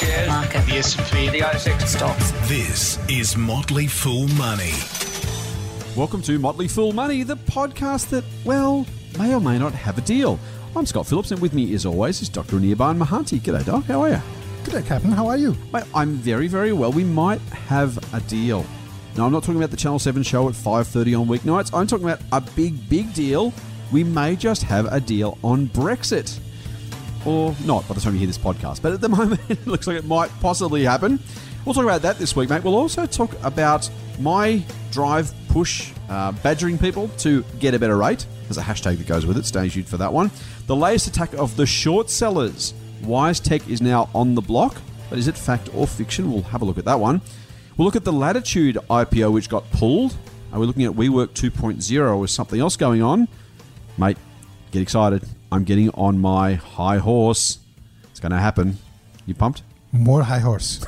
shares, Market. the S&P, the ASX Stocks. This is Motley Fool Money. Welcome to Motley Fool Money, the podcast that, well, may or may not have a deal. I'm Scott Phillips, and with me, as always, is Dr. Anirban Mahanti. G'day, Doc. How are you? Good day, Captain. How are you? I'm very, very well. We might have a deal. Now, I'm not talking about the Channel 7 show at 5.30 on weeknights. I'm talking about a big, big deal. We may just have a deal on Brexit. Or not by the time you hear this podcast. But at the moment, it looks like it might possibly happen. We'll talk about that this week, mate. We'll also talk about my drive push uh, badgering people to get a better rate. There's a hashtag that goes with it. Stay tuned for that one. The latest attack of the short sellers. WiseTech is now on the block. But is it fact or fiction? We'll have a look at that one. We'll look at the Latitude IPO, which got pulled. Are we looking at WeWork 2.0 or something else going on? Mate, get excited. I'm getting on my high horse. It's going to happen. You pumped? More high horse.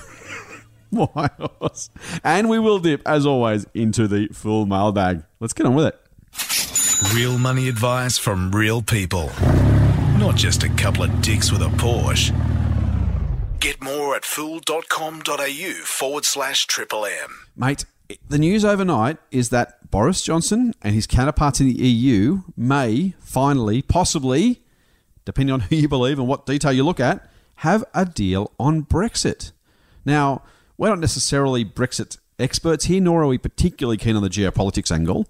More high horse. And we will dip, as always, into the full mailbag. Let's get on with it. Real money advice from real people. Not just a couple of dicks with a Porsche. Get more at fool.com.au forward slash triple M. Mate, the news overnight is that Boris Johnson and his counterparts in the EU may finally, possibly, depending on who you believe and what detail you look at, have a deal on Brexit. Now, we're not necessarily Brexit experts here, nor are we particularly keen on the geopolitics angle,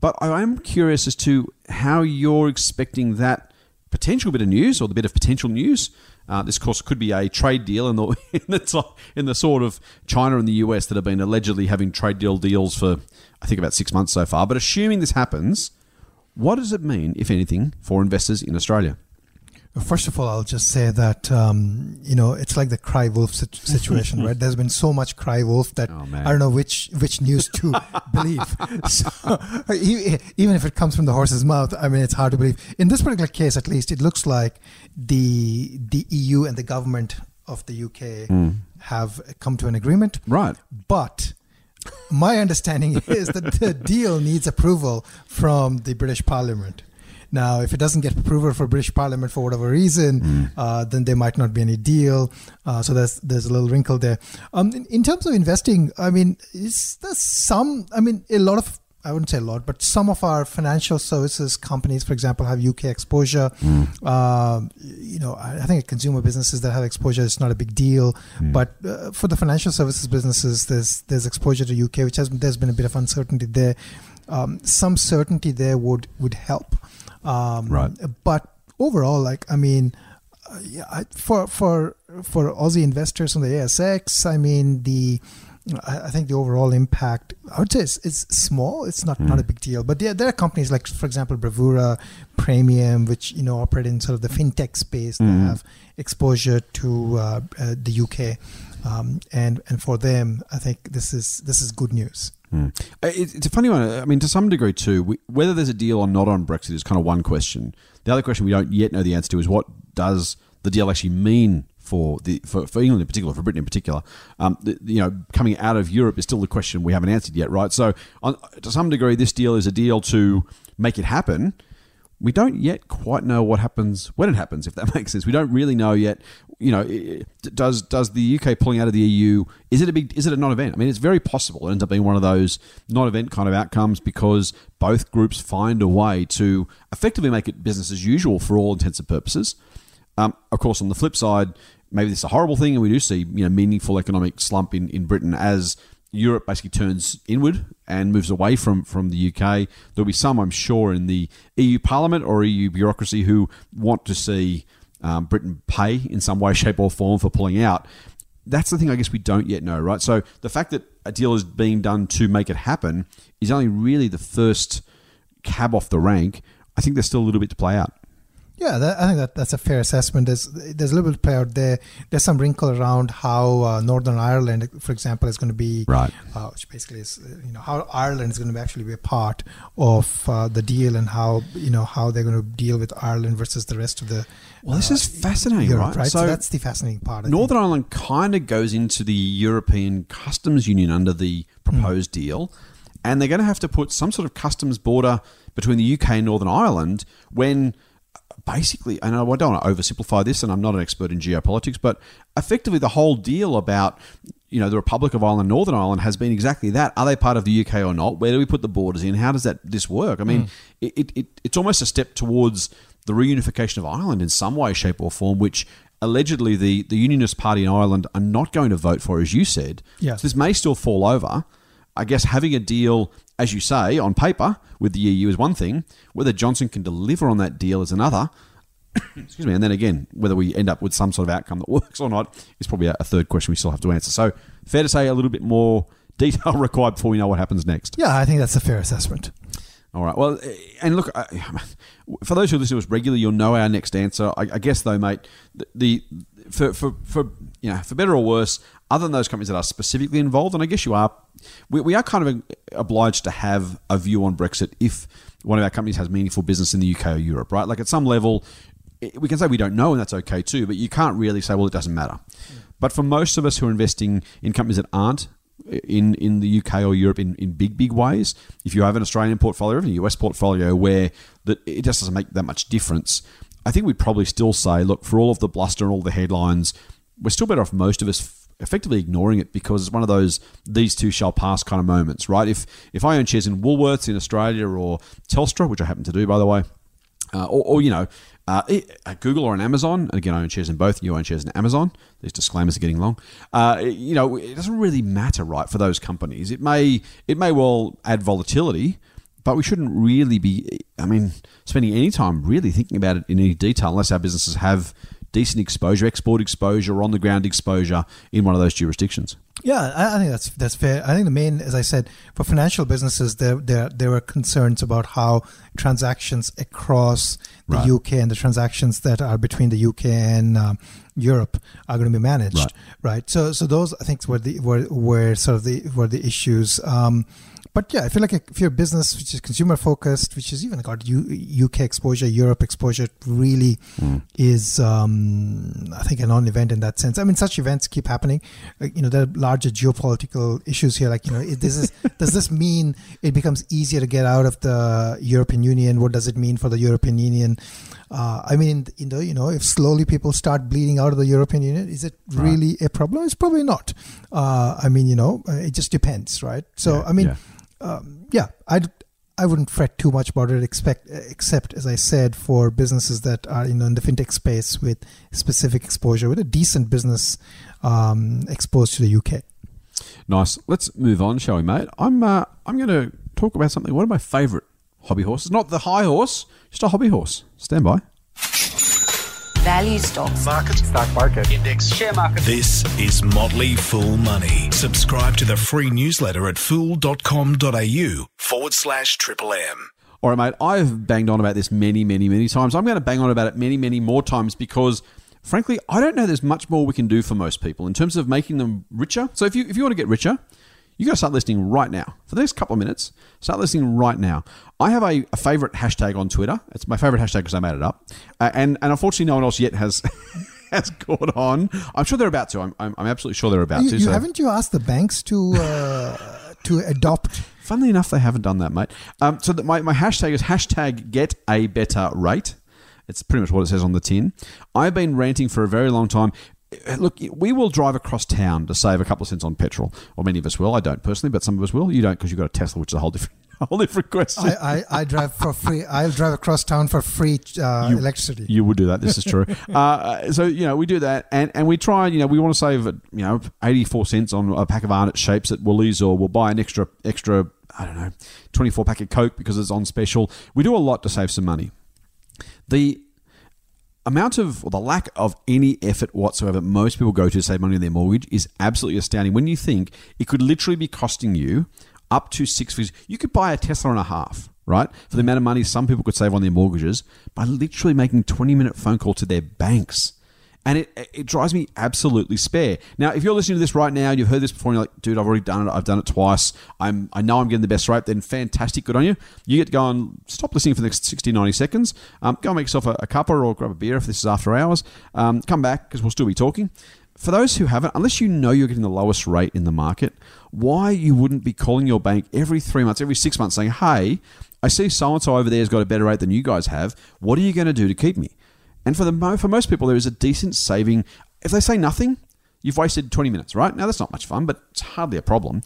but I am curious as to how you're expecting that potential bit of news or the bit of potential news. Uh, this, of course, could be a trade deal in the, in the in the sort of China and the US that have been allegedly having trade deal deals for, I think, about six months so far. But assuming this happens, what does it mean, if anything, for investors in Australia? First of all, I'll just say that um, you know it's like the cry wolf situation, right? There's been so much cry wolf that Oh. I don't know which which news to believe. So, even if it comes from the horse's mouth, I mean it's hard to believe. In this particular case, at least, it looks like the the EU and the government of the UK have come to an agreement. Right. But my understanding is that the deal needs approval from the British Parliament. Now, if it doesn't get approval for British Parliament for whatever reason, uh, then there might not be any deal. Uh, so there's there's a little wrinkle there. Um, in, in terms of investing, I mean, is there some? I mean, a lot of I wouldn't say a lot, but some of our financial services companies, for example, have UK exposure. Um, you know, I think consumer businesses that have exposure is not a big deal, but uh, for the financial services businesses, there's there's exposure to UK, which has there's been a bit of uncertainty there. Um, some certainty there would would help, um, Right. But overall, like I mean, uh, yeah, I, for for for Aussie investors on the ASX, I mean the. I think the overall impact, I would say, it's, it's small. It's not, not a big deal. But there, there are companies like, for example, Bravura, Praemium, which you know operate in sort of the fintech space that have exposure to uh, uh, the UK, um, and and for them, I think this is this is good news. It- It's a funny one. I mean, to some degree, too. We, whether there's a deal or not on Brexit is kind of one question. The other question we don't yet know the answer to is what does the deal actually mean for the for, for England in particular, for Britain in particular. Um, the, you know, coming out of Europe is still the question we haven't answered yet, right? So, on, to some degree, this deal is a deal to make it happen. We don't yet quite know what happens when it happens, if that makes sense. We don't really know yet. You know, does does the UK pulling out of the EU is it a big is it a non-event? I mean, it's very possible it ends up being one of those non-event kind of outcomes because both groups find a way to effectively make it business as usual for all intents and purposes. Um, of course, on the flip side, maybe this is a horrible thing, and we do see you know meaningful economic slump in, in Britain as Europe basically turns inward and moves away from, from the UK. There'll be some, I'm sure, in the EU Parliament or EU bureaucracy who want to see um, Britain pay in some way, shape, or form for pulling out. That's the thing I guess we don't yet know, right? So the fact that a deal is being done to make it happen is only really the first cab off the rank. I think there's still a little bit to play out. Yeah, that, I think that that's a fair assessment. There's there's a little bit of play out there. There's some wrinkle around how uh, Northern Ireland, for example, is going to be Right. uh, which basically is uh, you know how Ireland is going to actually be a part of uh, the deal and how you know how they're going to deal with Ireland versus the rest of the. Well, this uh, is fascinating, Europe, right? So, So that's the fascinating part. I Northern Ireland kind of goes into the European Customs Union under the proposed deal, and they're going to have to put some sort of customs border between the UK and Northern Ireland when basically, and I don't want to oversimplify this, and I'm not an expert in geopolitics, but effectively the whole deal about you know the Republic of Ireland, Northern Ireland, has been exactly that. Are they part of the UK or not? Where do we put the borders in? How does that this work? I mean, hmm. it, it, it's almost a step towards the reunification of Ireland in some way, shape, or form, which allegedly the, the Unionist Party in Ireland are not going to vote for, as you said. Yes. So this may still fall over. I guess having a deal, as you say, on paper with the EU is one thing. Whether Johnson can deliver on that deal is another. Excuse me. And then again, whether we end up with some sort of outcome that works or not is probably a, third question we still have to answer. So fair to say a little bit more detail required before we know what happens next. Yeah, I think that's a fair assessment. All right. Well, eh, and look, for those who listen to us regularly, you'll know our next answer. I, I guess, though, mate, the for, for for you know for better or worse, other than those companies that are specifically involved, and I guess you are, we, we are kind of obliged to have a view on Brexit if one of our companies has meaningful business in the UK or Europe, right? Like at some level, we can say we don't know, and that's okay too. But you can't really say, well, it doesn't matter. Mm. But for most of us who are investing in companies that aren't in in the UK or Europe in, in big big ways. If you have an Australian portfolio or even a US portfolio where that it just doesn't make that much difference, I think we'd probably still say, look, for all of the bluster and all the headlines, we're still better off most of us effectively ignoring it because it's one of those these two shall pass kind of moments, right? If if I own shares in Woolworths in Australia or Telstra, which I happen to do by the way, uh, or, or you know, uh, it- uh, Google or an Amazon. And again, I own shares in both. You own shares in Amazon. These disclaimers are getting long. Uh, you know, it doesn't really matter, right, for those companies. It may it may well add volatility, but we shouldn't really be. I mean, spending any time really thinking about it in any detail unless our businesses have decent exposure, export exposure, or on the ground exposure in one of those jurisdictions. Yeah, I, I think that's that's fair. I think the main, as I said, for financial businesses, there there there were concerns about how transactions across the Right. UK and the transactions that are between the UK and um, Europe are going to be managed, Right. right? So so those I think were the were were sort of the were the issues. Um, but yeah, I feel like if you're a business which is consumer focused, which is even got U, UK exposure, Europe exposure, really is, um, I think, a non-event in that sense. I mean, such events keep happening. Like, you know, there are larger geopolitical issues here. Like, you know, this is does this mean it becomes easier to get out of the European Union? What does it mean for the European Union? Uh, I mean, you know, you know, if slowly people start bleeding out of the European Union, is it really a problem? It's probably not. Uh, I mean, you know, uh, it just depends, right? So, Yeah, I mean, yeah. Um, yeah, I I wouldn't fret too much about it. Expect except as I said for businesses that are you know in the fintech space with specific exposure with a decent business um, exposed to the UK. Nice. Let's move on, shall we, mate? I'm uh, I'm going to talk about something. One of my favourite hobby horses, not the high horse, just a hobby horse. Stand by. Value stocks. Market. stock market, Index. share market. This is Motley Fool Money. Subscribe to the free newsletter at fool.com.au forward slash triple M. All right, mate. I've banged on about this many, many, many times. I'm going to bang on about it many, many more times because, frankly, I don't know there's much more we can do for most people in terms of making them richer. So if you if you want to get richer, you got to start listening right now. For the next couple of minutes, start listening right now. I have a, a favorite hashtag on Twitter. It's my favorite hashtag because I made it up, uh, and and unfortunately, no one else yet has. Has caught on. I'm sure they're about to. I'm, I'm, I'm absolutely sure they're about You, to. you so- haven't you asked the banks to uh, to adopt? Funnily enough, they haven't done that, mate. Um, so that my, my hashtag is hashtag get a better rate. It's pretty much what it says on the tin. I've been ranting for a very long time. Look, we will drive across town to save a couple of cents on petrol, or many of us will. I don't personally, but some of us will. You don't because you've got a Tesla, which is a whole different, a whole different question. I, I, I drive for free. I'll drive across town for free uh, You- electricity. You would do that. This is true. uh, so you know we do that, and, and we try. You know we want to save you know eighty four cents on a pack of Arnott shapes at Woolies, or we'll buy an extra extra I don't know twenty four pack of Coke because it's on special. We do a lot to save some money. The amount of or the lack of any effort whatsoever most people go to save money on their mortgage is absolutely astounding. When you think it could literally be costing you up to six figures, you could buy a Tesla and a half, right? For the amount of money some people could save on their mortgages by literally making twenty minute phone call to their banks. And it, it drives me absolutely spare. Now, if you're listening to this right now and you've heard this before and you're like, dude, I've already done it. I've done it twice. I'm, I know I'm getting the best rate. Then fantastic. Good on you. You get to go and stop listening for the next 60, 90 seconds. Um, go and make yourself a, a cuppa or grab a beer if this is after hours. Um, come back because we'll still be talking. for those who haven't, unless you know you're getting the lowest rate in the market, why you wouldn't be calling your bank every three months, every six months, saying, "Hey, I see so and so over there has got a better rate than you guys have. What are you going to do to keep me?" And for the for most people, there is a decent saving. If they say nothing, you've wasted 20 minutes, right? Now that's not much fun, but it's hardly a problem.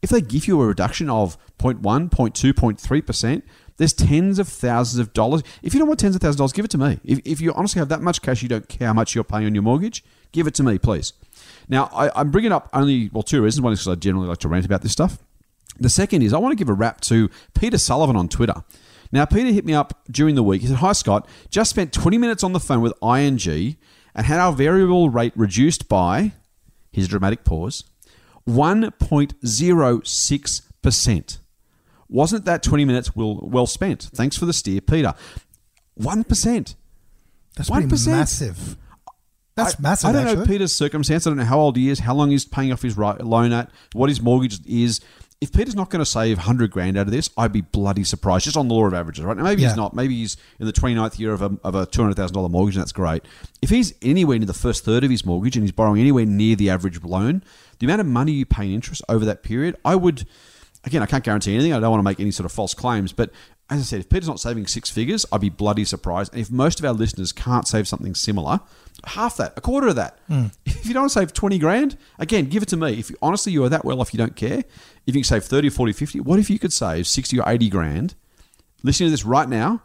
If they give you a reduction of 0.1, 0.2, 0.3%, there's tens of thousands of dollars. If you don't want tens of thousands of dollars, give it to me. If, if you honestly have that much cash, you don't care how much you're paying on your mortgage, give it to me, please. Now, I, I'm bringing up only, well, two reasons. One is because I generally like to rant about this stuff. The second is I want to give a rap to Peter Sullivan on Twitter. Now, Peter hit me up during the week. He said, Hi, Scott. Just spent 20 minutes on the phone with ING and had our variable rate reduced by, his dramatic pause, 1.06%. Wasn't that 20 minutes well, well spent? Thanks for the steer, Peter. 1%. That's pretty 1%. massive. That's I, massive. I don't know. Peter's circumstance. I don't know how old he is, how long he's paying off his loan at, what his mortgage is. If Peter's not going to save 100 grand out of this, I'd be bloody surprised, just on the law of averages, right? Now, maybe Yeah. he's not. Maybe he's in the 29th year of a, of a $200,000 mortgage, and that's great. If he's anywhere near the first third of his mortgage and he's borrowing anywhere near the average loan, the amount of money you pay in interest over that period, I would, again, I can't guarantee anything. I don't want to make any sort of false claims, but as I said, if Peter's not saving six figures, I'd be bloody surprised. And if most of our listeners can't save something similar, half that, a quarter of that. Hmm. If you don't save 20 grand, again, give it to me. If you, honestly you are that well off, you don't care. If you can save 30, 40, 50, what if you could save 60 or 80 grand? Listening to this right now,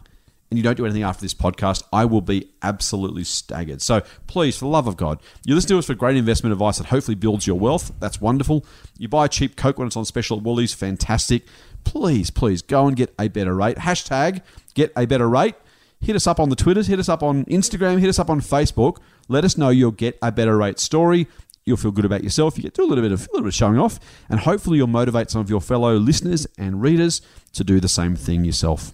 and you don't do anything after this podcast, I will be absolutely staggered. So please, for the love of God, you listen to us for great investment advice that hopefully builds your wealth. That's wonderful. You buy a cheap Coke when it's on special at Woolies, fantastic. Please, please go and get a better rate. Hashtag get a better rate. Hit us up on the Twitters, hit us up on Instagram, hit us up on Facebook. Let us know your get a better rate story. You'll feel good about yourself. You get do a little bit of a little bit of showing off, and hopefully you'll motivate some of your fellow listeners and readers to do the same thing yourself.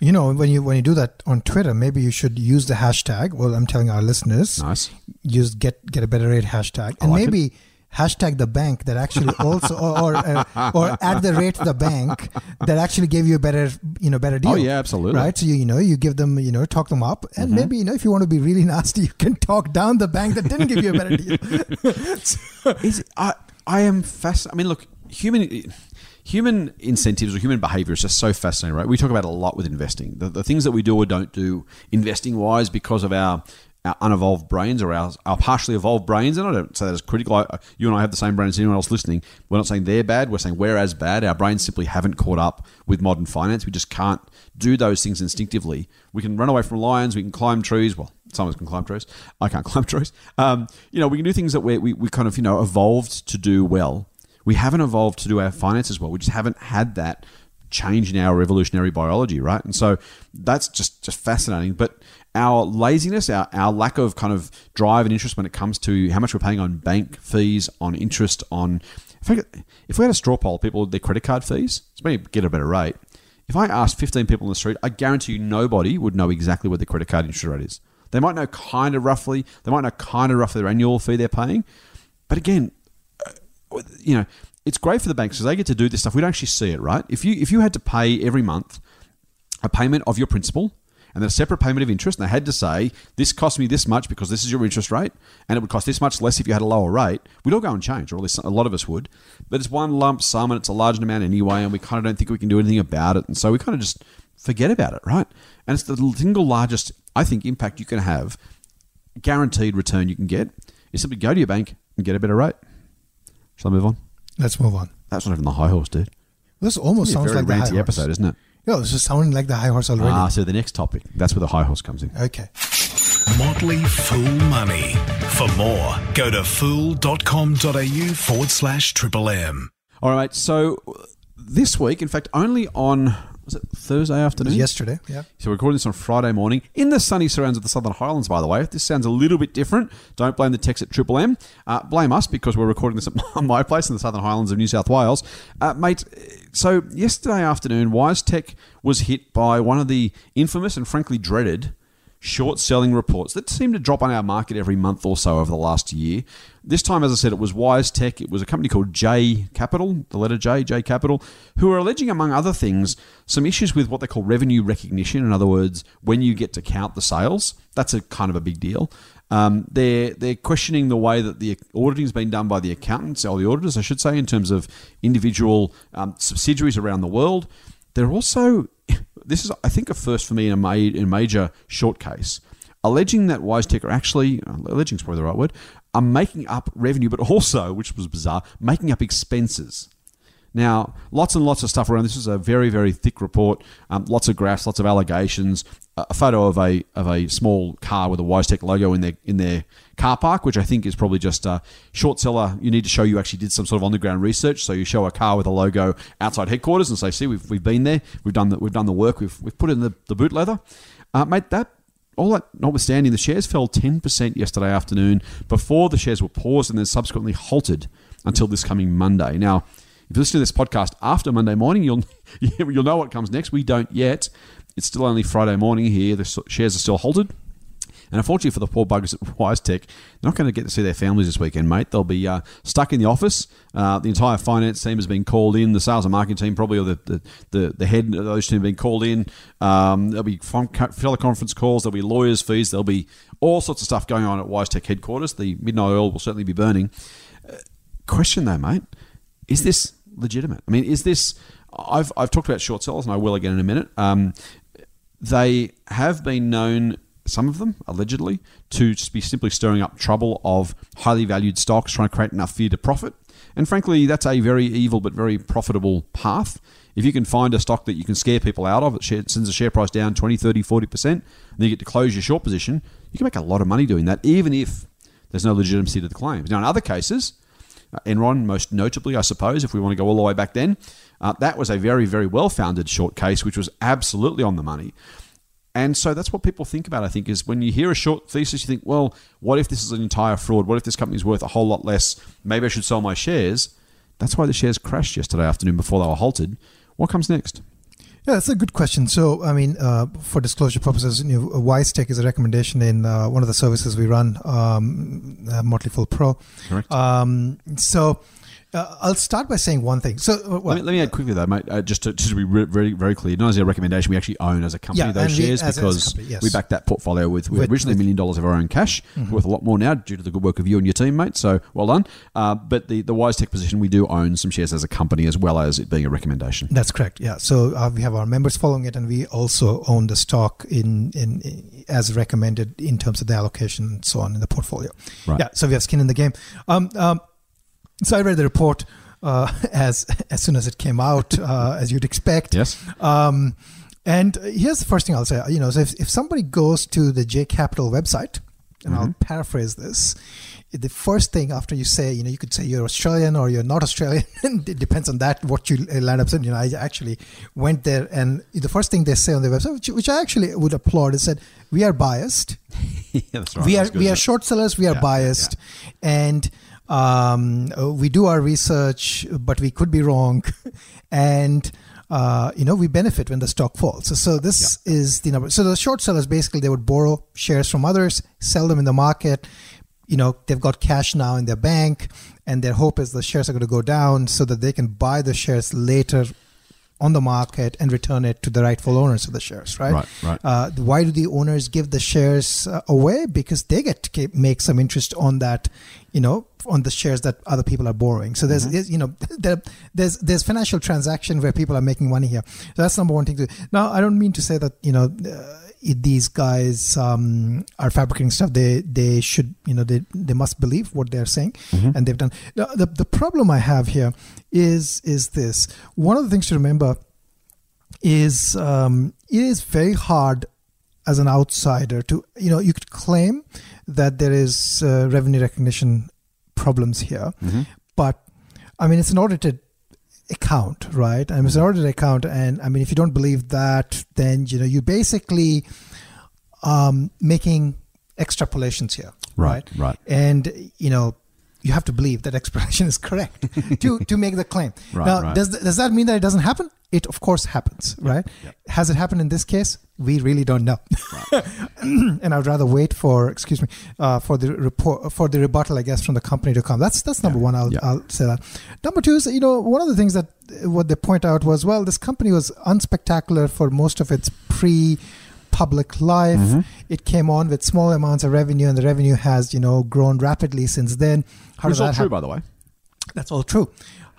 You know, when you when you do that on Twitter, maybe you should use the hashtag. Well, I'm telling our listeners, Nice. use get get a better rate hashtag, and like it. Hashtag the bank that actually also or or, uh, or at the rate the bank that actually gave you a better you know better deal. Oh, yeah, absolutely. Mm-hmm. Right. So you, you know you give them you know talk them up, and maybe you know if you want to be really nasty, you can talk down the bank that didn't give you a better deal. is I I am fascinated. I mean, look, human human incentives or human behavior is just so fascinating, right? We talk about it a lot with investing. The, the things that we do or don't do investing wise because of our our unevolved brains or our, our partially evolved brains, and I don't say that as critical. I, you and I have the same brains as anyone else listening. We're not saying they're bad. We're saying we're as bad. Our brains simply haven't caught up with modern finance. We just can't do those things instinctively. We can run away from lions. We can climb trees. Well, some of us can climb trees. I can't climb trees. Um, you know, we can do things that we, we, we kind of, you know, evolved to do well. We haven't evolved to do our finances well. We just haven't had that change in our evolutionary biology, right? And so that's just, just fascinating. But our laziness, our, our lack of kind of drive and interest when it comes to how much we're paying on bank fees, on interest, on if, if we had a straw poll, people their credit card fees, it's maybe get a better rate. If I asked 15 people on the street, I guarantee you nobody would know exactly what their credit card interest rate is. They might know kind of roughly, they might know kind of roughly their annual fee they're paying. But again, uh, you know, it's great for the banks because they get to do this stuff. We don't actually see it, right? If you if you had to pay every month a payment of your principal and then a separate payment of interest, and they had to say this cost me this much because this is your interest rate, and it would cost this much less if you had a lower rate, we'd all go and change, or at least a lot of us would. But it's one lump sum, and it's a large amount anyway, and we kind of don't think we can do anything about it, and so we kind of just forget about it, right? And it's the single largest, I think, impact you can have, guaranteed return you can get, is simply go to your bank and get a better rate. Shall I move on? Let's move on. That's not even the high horse, dude. This almost sounds very like the high ranty horse. episode, isn't it? Yeah, this is sounding like the high horse already. Ah, so the next topic. That's where the high horse comes in. okay. Motley Fool Money. For more, go to fool.com.au forward slash triple M. All right, so this week, in fact, only on was it Thursday afternoon? Yesterday, yeah. So we're recording this on Friday morning in the sunny surrounds of the Southern Highlands. By the way, this sounds a little bit different, don't blame the techs at Triple M. Uh, blame us because we're recording this at my place in the Southern Highlands of New South Wales, uh, mate. So yesterday afternoon, WiseTech was hit by one of the infamous and frankly dreaded short selling reports that seem to drop on our market every month or so over the last year. This time, as I said, it was WiseTech. It was a company called J Capital, the letter J, J Capital, who are alleging, among other things, some issues with what they call revenue recognition. In other words, when you get to count the sales, that's a kind of a big deal. Um, they're they're questioning the way that the auditing has been done by the accountants or the auditors, I should say, in terms of individual um, subsidiaries around the world. They're also this is, I think, a first for me in a, ma- in a major short case, alleging that WiseTech are actually, uh, alleging is probably the right word, are making up revenue, but also, which was bizarre, making up expenses. Now, lots and lots of stuff around. This is a very, very thick report. Um, lots of graphs, lots of allegations. A photo of a of a small car with a WiseTech logo in their in their car park, which I think is probably just a short seller. You need to show you actually did some sort of on the ground research. So you show a car with a logo outside headquarters and say, "See, we've, we've been there. We've done the, we've done the work. We've we've put in the, the boot leather, uh, mate. That all that notwithstanding, the shares fell 10% yesterday afternoon before the shares were paused and then subsequently halted until this coming Monday. Now, if you listen to this podcast after Monday morning, you'll you'll know what comes next. We don't yet. It's still only Friday morning here. The shares are still halted. And unfortunately for the poor buggers at WiseTech, they're not going to get to see their families this weekend, mate. They'll be uh, stuck in the office. Uh, the entire finance team has been called in. The sales and marketing team, probably, or the, the, the, the head of those two have been called in. Um, there'll be teleconference calls. There'll be lawyers' fees. There'll be all sorts of stuff going on at WiseTech headquarters. The midnight oil will certainly be burning. Uh, question, though, mate, is this legitimate? I mean, is this. I've, I've talked about short sellers, and I will again in a minute. Um, they have been known, some of them allegedly, to just be simply stirring up trouble of highly valued stocks, trying to create enough fear to profit. And frankly, that's a very evil but very profitable path. If you can find a stock that you can scare people out of, it sends the share price down 20, 30, 40%, and then you get to close your short position, you can make a lot of money doing that, even if there's no legitimacy to the claims. Now, in other cases, Enron, most notably, I suppose, if we want to go all the way back then, uh, that was a very, very well founded short case, which was absolutely on the money. And so that's what people think about, I think, is when you hear a short thesis, you think, well, what if this is an entire fraud? What if this company is worth a whole lot less? Maybe I should sell my shares. That's why the shares crashed yesterday afternoon before they were halted. What comes next? Yeah, that's a good question. So, I mean, uh, for disclosure purposes, you know, WiseTech is a recommendation in uh, one of the services we run, um, uh, Motley Fool Pro. Correct. Um, so, uh, I'll start by saying one thing. So, uh, let, me, let, me, add quickly though, mate. Uh, just to, just to be re- very very clear, not as a recommendation, we actually own as a company yeah, those shares as because company, yes. we backed that portfolio with, with, with originally a million dollars of our own cash, mm-hmm. worth a lot more now due to the good work of you and your team, mate. So well done. Uh, but the the WiseTech position, we do own some shares as a company as well as it being a recommendation. That's correct. Yeah. So uh, we have our members following it, and we also own the stock in, in, in as recommended in terms of the allocation and so on in the portfolio. Right. Yeah. So we have skin in the game. Um, um, so I read the report uh, as as soon as it came out, uh, as you'd expect. Yes. Um, and here's the first thing I'll say. You know, so if, if somebody goes to the J Capital website, and mm-hmm. I'll paraphrase this, the first thing after you say, you know, you could say you're Australian or you're not Australian. it depends on that what you land up saying. You know, I actually went there, and the first thing they say on their website, which, which I actually would applaud, is said we are biased. yeah, that's right. We are we are short sellers. We are yeah, biased, yeah. and um, we do our research, but we could be wrong, and uh, you know we benefit when the stock falls. So, so this yeah. is the number. So the short sellers basically they would borrow shares from others, sell them in the market. You know they've got cash now in their bank, and their hope is the shares are going to go down so that they can buy the shares later on the market and return it to the rightful owners of the shares, right? Right, right. Uh, why do the owners give the shares uh, away? Because they get to make some interest on that, you know, on the shares that other people are borrowing. So there's, mm-hmm. there's you know, there, there's there's financial transaction where people are making money here. So that's number one thing to. Now I don't mean to say that you know. Uh, these guys um, are fabricating stuff. They they should you know they they must believe what they're saying, mm-hmm. and they've done. The, the the problem I have here is is this. One of the things to remember is um, it is very hard as an outsider to you know you could claim that there is uh, revenue recognition problems here, mm-hmm. but I mean it's an audited account, right? And it's an audited account, and I mean, if you don't believe that, then you know you're basically um, making extrapolations here, right? Right. right. And you know, you have to believe that explanation is correct to to make the claim. Right, now, right. does does that mean that it doesn't happen? It of course happens, right? Has it happened in this case? We really don't know, and I'd rather wait for excuse me uh, for the report for the rebuttal, I guess, from the company to come. That's that's number one. I'll, Yeah. I'll say that. Number two is you know one of the things that what they point out was well this company was unspectacular for most of its pre public life. Mm-hmm. It came on with small amounts of revenue, and the revenue has you know grown rapidly since then. How It's all true, happen? by the way. That's all true.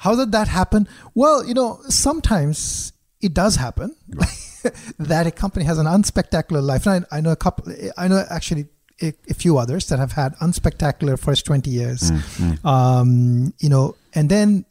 How did that happen? Well, you know, sometimes it does happen that a company has an unspectacular life. And I, I know a couple. I know actually a, a few others that have had unspectacular first twenty years. Um, you know, and then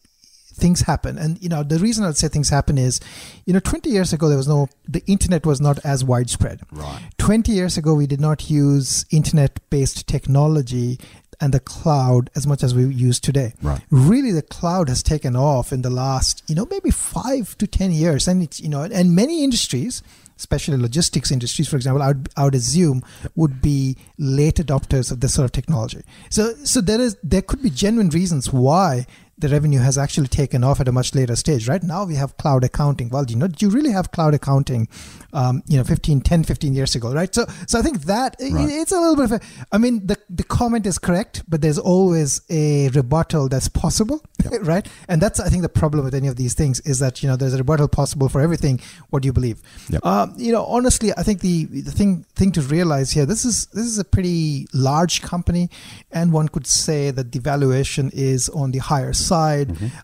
things happen. And you know, the reason I'd say things happen is, you know, twenty years ago there was no the internet was not as widespread. Right. 20 years ago, we did not use internet based technology and the cloud as much as we use today. Right. Really, the cloud has taken off in the last, you know, maybe five to 10 years. And it's, you know, and many industries, especially logistics industries, for example, I would, I would assume would be late adopters of this sort of technology. So, so there is, there could be genuine reasons why the revenue has actually taken off at a much later stage. Right now, we have cloud accounting. Well, do you know, do you really have cloud accounting, um, you know, 15, 10, 15 years ago, right? So, so I think that Right. it's a little bit of a, I mean, the, the comment is correct, but there's always a rebuttal that's possible, right? And that's, I think, the problem with any of these things is that, you know, there's a rebuttal possible for everything. What do you believe? Yep. Um, you know, honestly, I think the, the thing, thing to realize here, this is, this is a pretty large company and one could say that the valuation is on the higher side.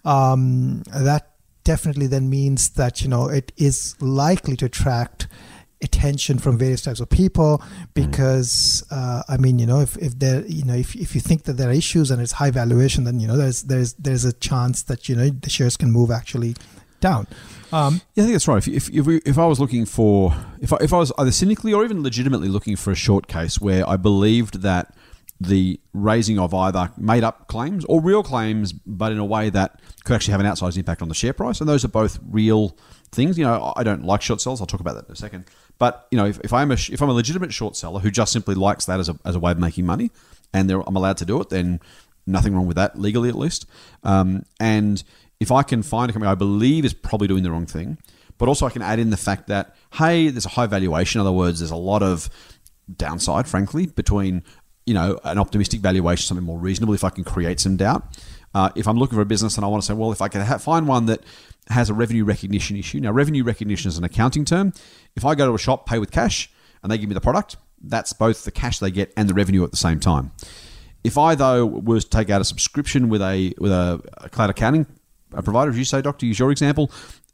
Um, that definitely then means that, you know, it is likely to attract attention from various types of people because uh, I mean you know if, if there you know if, if you think that there are issues and it's high valuation then you know there's there's there's a chance that you know the shares can move actually down. Um, Yeah, I think that's right. If if if, we, if I was looking for if I, if I was either cynically or even legitimately looking for a short case where I believed that the raising of either made up claims or real claims, but in a way that could actually have an outsized impact on the share price, and those are both real things. You know, I don't like short sells. I'll talk about that in a second. But you know, if, if I'm a if I'm a legitimate short seller who just simply likes that as a as a way of making money, and I'm allowed to do it, then nothing wrong with that legally at least. Um, and if I can find a company I believe is probably doing the wrong thing, but also I can add in the fact that hey, there's a high valuation. In other words, there's a lot of downside, frankly, between you know an optimistic valuation, something more reasonable. If I can create some doubt, uh, if I'm looking for a business and I want to say, well, if I can ha- find one that has a revenue recognition issue. Now, revenue recognition is an accounting term. If I go to a shop, pay with cash, and they give me the product, that's both the cash they get and the revenue at the same time. If I though was to take out a subscription with a with a, a cloud accounting uh, provider, as you say, doctor, use your example,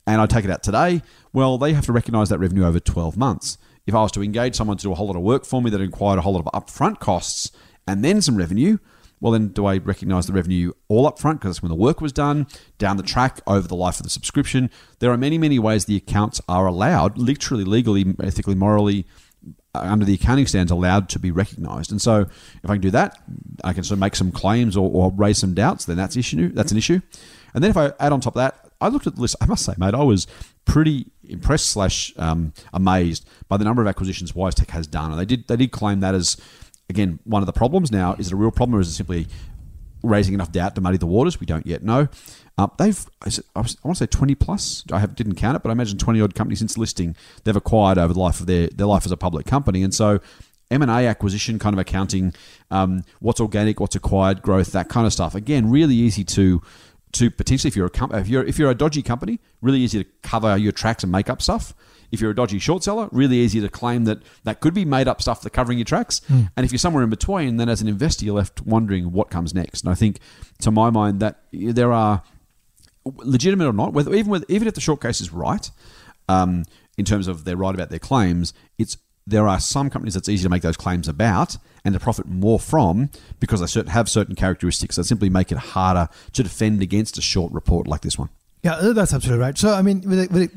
and I take it out today, well, they have to recognise that revenue over twelve months. If I was to engage someone to do a whole lot of work for me that required a whole lot of upfront costs and then some revenue, well, then do I recognise the revenue all up front because that's when the work was done, down the track, over the life of the subscription? There are many, many ways the accounts are allowed, literally, legally, ethically, morally, uh, under the accounting standards, allowed to be recognised. And so, if I can do that, I can sort of make some claims or, or raise some doubts. Then that's issue. That's an issue. And then if I add on top of that, I looked at the list. I must say, mate, I was pretty impressed slash um, amazed by the number of acquisitions WiseTech has done, and they did they did claim that as again one of the problems. Now, is it a real problem, or is it simply raising enough doubt to muddy the waters? We don't yet know. Uh, they've I I want to say twenty plus. I have, didn't count it, but I imagine twenty odd companies since listing they've acquired over the life of their their life as a public company, and so. M&A acquisition kind of accounting, um, what's organic, what's acquired growth, that kind of stuff. Again, really easy to to potentially if you're a com- if you're if you're a dodgy company, really easy to cover your tracks and make up stuff. If you're a dodgy short seller, really easy to claim that that could be made up stuff that covering your tracks. And if you're somewhere in between, then as an investor, you're left wondering what comes next. And I think, to my mind, that there are legitimate or not, whether even with even if the short case is right, um, in terms of they're right about their claims, it's there are some companies that's easy to make those claims about and to profit more from because they have certain characteristics that simply make it harder to defend against a short report like this one. Yeah, that's absolutely right. So, I mean,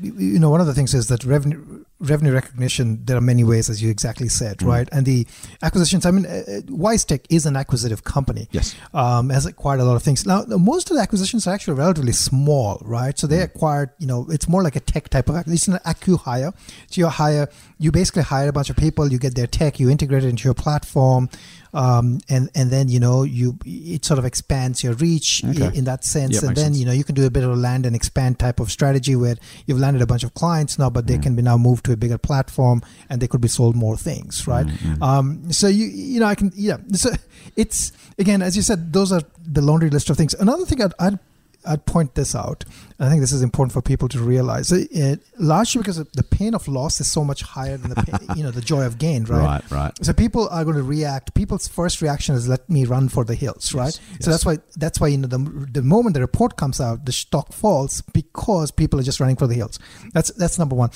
you know, one of the things is that revenue revenue recognition. There are many ways, as you exactly said, Mm. right? And the acquisitions. I mean, uh, uh, WiseTech is an acquisitive company. Yes. um, has acquired a lot of things. Now, most of the acquisitions are actually relatively small, right? So they Mm. acquired, you know, it's more like a tech type of. It's an acqui-hire. So you hire, you basically hire a bunch of people, you get their tech, you integrate it into your platform. Um, and and then you know you it sort of expands your reach Okay. in that sense, Yep, and then sense. you know you can do a bit of a land and expand type of strategy where you've landed a bunch of clients now, Mm. but they can be now moved to a bigger platform and they could be sold more things, right? Mm, Um, so you you know I can yeah. So it's again as you said, those are the laundry list of things. Another thing I'd, I'd I'd point this out. I think this is important for people to realize. It, it, uh, largely because the pain of loss is so much higher than the pain, you know the joy of gain, right? Right, right. So people are going to react. People's first reaction is let me run for the hills, right? So yes. that's why that's why you know the the moment the report comes out, the stock falls because people are just running for the hills. That's that's number one.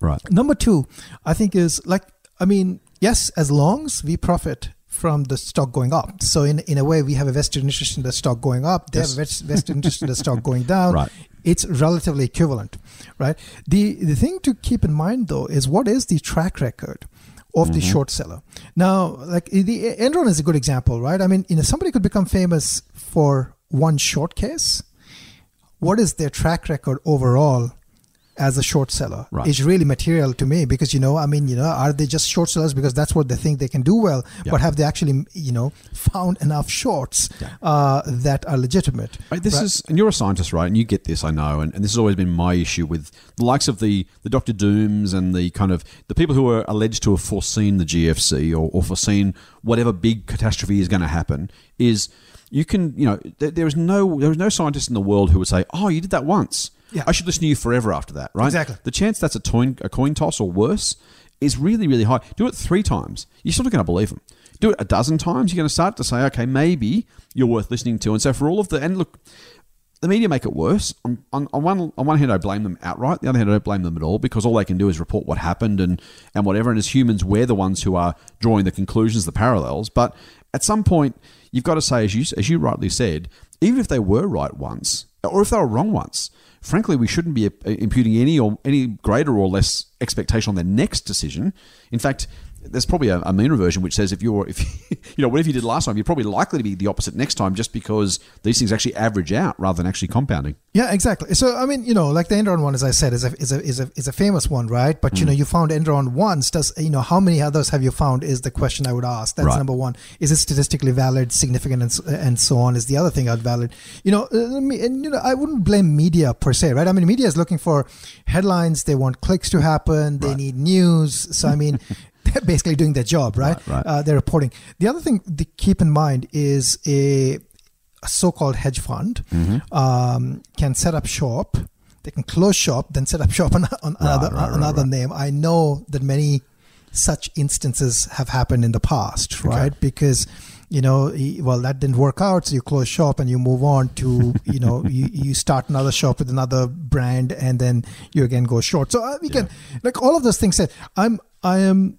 Right. Number two, I think is like I mean, yes, as long as we profit from the stock going up. So in in a way, we have a vested interest in the stock going up. They Yes. have a vested interest in the stock going down. Right. It's relatively equivalent, right? The the thing to keep in mind though is what is the track record of the mm-hmm. short seller. Now, like the Enron is a good example, right? I mean, you know, somebody could become famous for one short case. What is their track record overall as a short seller? Right. Is really material to me because you know, I mean, you know, are they just short sellers because that's what they think they can do well, Yeah. but have they actually, you know, found enough shorts Yeah. uh, that are legitimate? Right, this Right. is, and you're a scientist, right? And you get this, I know, and, and this has always been my issue with the likes of the the Doctor Dooms and the kind of the people who are alleged to have foreseen the GFC or, or foreseen whatever big catastrophe is going to happen. Is you can, you know, there, there is no there is no scientist in the world who would say, "Oh, you did that once. Yeah. I should listen to you forever after that." Right? Exactly. The chance that's a coin a coin toss or worse is really really high. Do it three times, you're still not going to believe them. Do it a dozen times, you're going to start to say, okay, maybe you're worth listening to. And so for all of the and look, the media make it worse. On, on, on one on one hand, I blame them outright. The other hand, I don't blame them at all because all they can do is report what happened and and whatever. And as humans, we're the ones who are drawing the conclusions, the parallels. But at some point, you've got to say, as you as you rightly said, even if they were right once, or if they were wrong once, frankly, we shouldn't be imputing any or any greater or less expectation on their next decision. In fact. There's probably a, a mean reversion which says if you're if you know whatever you did last time, you're probably likely to be the opposite next time, just because these things actually average out rather than actually compounding. Yeah, exactly. So I mean, you know, like the Enron one, as I said, is a is a is a, is a famous one, right? But you Mm. know, you found Enron once. Does you know how many others have you found? Is the question I would ask. That's Right. number one. Is it statistically valid, significant, and, and so on? Is the other thing I'd valid? You know, uh, and you know, I wouldn't blame media per se, right? I mean, media is looking for headlines. They want clicks to happen. They Right. need news. So I mean. They're basically doing their job, right? Right, right. Uh, they're reporting. The other thing to keep in mind is a, a so-called hedge fund Mm-hmm. um, can set up shop. They can close shop, then set up shop on, on another right, another right. name. I know that many such instances have happened in the past, right? Because you know, well, that didn't work out, so you close shop and you move on to you know you, you start another shop with another brand, and then you again go short. So uh, we can like all of those things said. I'm I am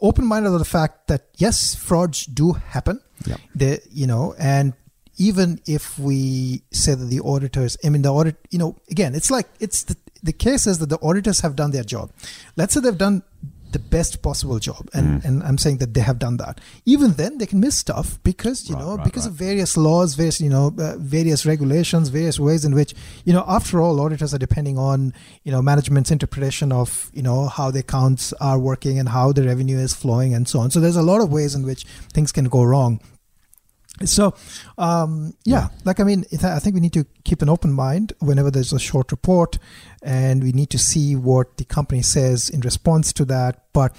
open minded of the fact that yes, frauds do happen. Yep. They, you know, and even if we say that the auditors, I mean, the audit, you know, again, it's like it's the the case is that the auditors have done their job. Let's say they've done the best possible job, and and I'm saying that they have done that. Even then, they can miss stuff because you Right, know right, because right. of various laws, various you know uh, various regulations, various ways in which you know after all, auditors are depending on you know management's interpretation of you know how the accounts are working and how the revenue is flowing and so on. So there's a lot of ways in which things can go wrong. So, um, yeah, like I mean, I think we need to keep an open mind whenever there's a short report, and we need to see what the company says in response to that. But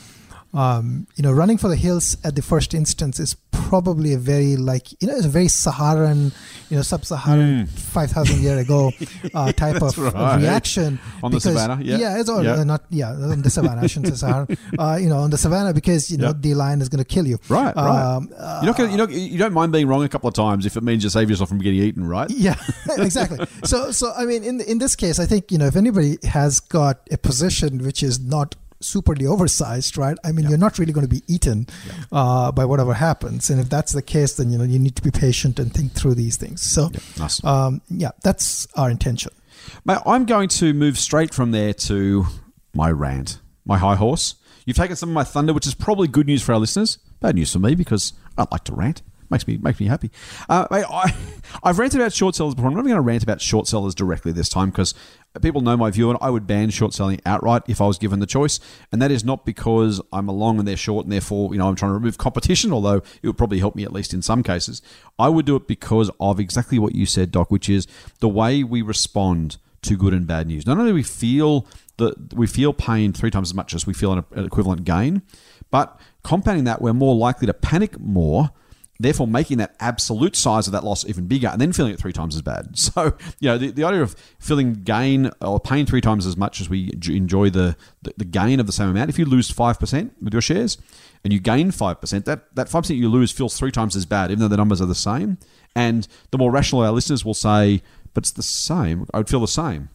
um, you know, running for the hills at the first instance is probably a very like you know, it's a very Saharan, you know, sub-Saharan five thousand year ago uh, type of, of right. reaction On the savannah, yeah. yeah, it's all, Yeah. uh, not yeah on the savannah. I shouldn't say Saharan. Uh, you know, on the savannah because you know Yeah. the lion is going to kill you. Right, right. Um, you're not gonna, you're not, you don't mind being wrong a couple of times if it means you save yourself from getting eaten, right? Yeah, exactly. So, so I mean, in in this case, I think you know if anybody has got a position which is not superly oversized, right? I mean, you're not really going to be eaten uh, by whatever happens, and if that's the case, then you know you need to be patient and think through these things. So, nice. um, yeah, that's our intention. Mate, I'm going to move straight from there to my rant, my high horse. You've taken some of my thunder, which is probably good news for our listeners. Bad news for me because I like to rant. makes me makes me happy. Uh, I I've ranted about short sellers before. I'm not even going to rant about short sellers directly this time because people know my view and I would ban short selling outright if I was given the choice. And that is not because I'm a long and they're short and therefore you know I'm trying to remove competition. Although it would probably help me at least in some cases. I would do it because of exactly what you said, Doc, which is the way we respond to good and bad news. Not only do we feel that we feel pain three times as much as we feel an, an equivalent gain, but compounding that, we're more likely to panic more therefore making that absolute size of that loss even bigger and then feeling it three times as bad. So, you know, the, the idea of feeling gain or pain three times as much as we enjoy the, the, the gain of the same amount, if you lose 5% with your shares and you gain 5%, that, that 5% you lose feels three times as bad, even though the numbers are the same. And the more rational our listeners will say, but it's the same, I would feel the same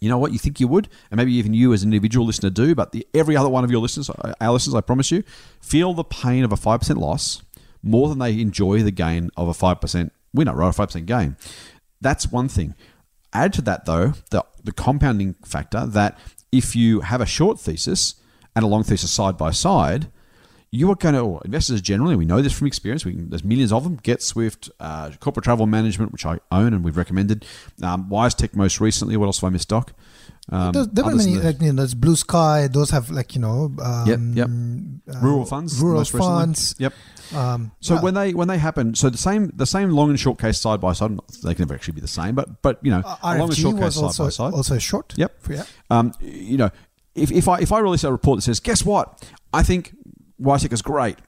you know what you think you would, and maybe even you as an individual listener do, but the, every other one of your listeners, uh, our listeners, I promise you, feel the pain of a five percent loss more than they enjoy the gain of a 5% winner, right? A 5% gain. That's one thing. Add to that, though, the, the compounding factor that if you have a short thesis and a long thesis side by side, you are going to, investors generally, we know this from experience, we, there's millions of them, GetSwift, uh, Corporate Travel Management, which I own and we've recommended, um, WiseTech most recently. What else have I missed, Doc? Um, there's, there are many, like, you know, there's Blue Sky, those have like, you know, um, yep, yep. Uh, rural funds. Rural funds. Yep. Um, so yeah. when they when they happen, so the same the same long and short case side by side, they can never actually be the same, but but you know, uh, long and short case also, side by side, also short. Yep. Yeah. Um, you know, if, if I if I release a report that says, guess what, I think WiseTech is great,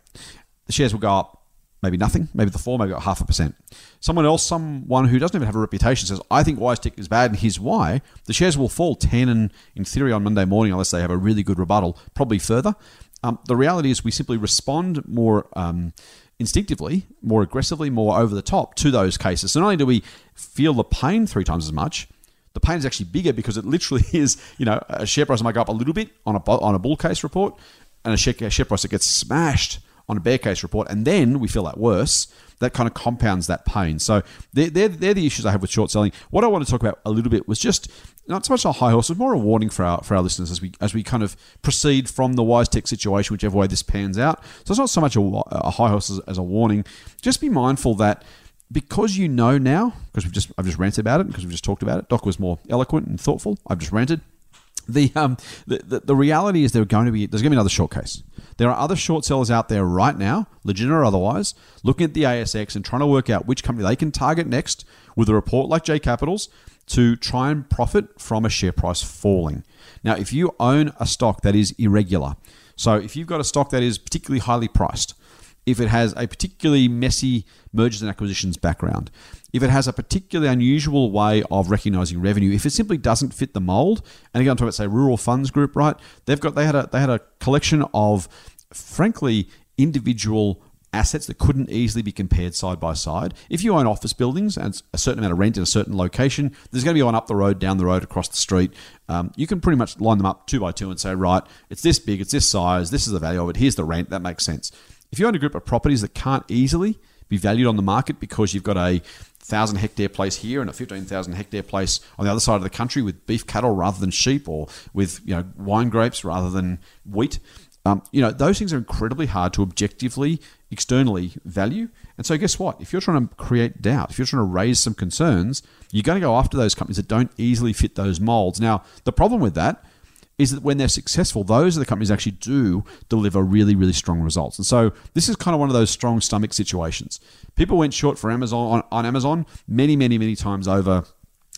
the shares will go up. Maybe nothing, maybe the four, maybe half a percent. Someone else, someone who doesn't even have a reputation, says, I think WiseTech is bad and here's why. The shares will fall 10 and in theory on Monday morning, unless they have a really good rebuttal, probably further. Um, the reality is we simply respond more um, instinctively, more aggressively, more over the top to those cases. So not only do we feel the pain three times as much, the pain is actually bigger because it literally is, you know, a share price might go up a little bit on a on a bull case report, and a share, share price that gets smashed on a bear case report, and then we feel that worse. That kind of compounds that pain. So they're, they're, they're the issues I have with short selling. What I want to talk about a little bit was just not so much a high horse, but more a warning for our for our listeners as we as we kind of proceed from the WiseTech situation, whichever way this pans out. So it's not so much a, a high horse as, as a warning. Just be mindful that because you know now, because we've just I've just ranted about it, because we've just talked about it. Doc was more eloquent and thoughtful. I've just ranted. The um the, the, the reality is there going to be there's going to be another short case. There are other short sellers out there right now, legitimate or otherwise, looking at the ASX and trying to work out which company they can target next with a report like J Capitals to try and profit from a share price falling. Now, if you own a stock that is irregular, so if you've got a stock that is particularly highly priced, if it has a particularly messy mergers and acquisitions background, if it has a particularly unusual way of recognizing revenue, if it simply doesn't fit the mold, and again I'm talking about say Rural Funds Group, right? They've got they had a they had a collection of frankly individual assets that couldn't easily be compared side by side. If you own office buildings and a certain amount of rent in a certain location, there's going to be one up the road, down the road, across the street. Um, you can pretty much line them up two by two and say, right, it's this big, it's this size, this is the value of it, here's the rent, that makes sense. If you own a group of properties that can't easily be valued on the market because you've got a thousand hectare place here and a fifteen thousand hectare place on the other side of the country with beef cattle rather than sheep, or with you know wine grapes rather than wheat, um, you know, those things are incredibly hard to objectively, externally value. And so, guess what? If you're trying to create doubt, if you're trying to raise some concerns, you're going to go after those companies that don't easily fit those molds. Now, the problem with that is that when they're successful, those are the companies actually do deliver really, really strong results. And so, this is kind of one of those strong stomach situations. People went short for Amazon on, on Amazon many, many, many times over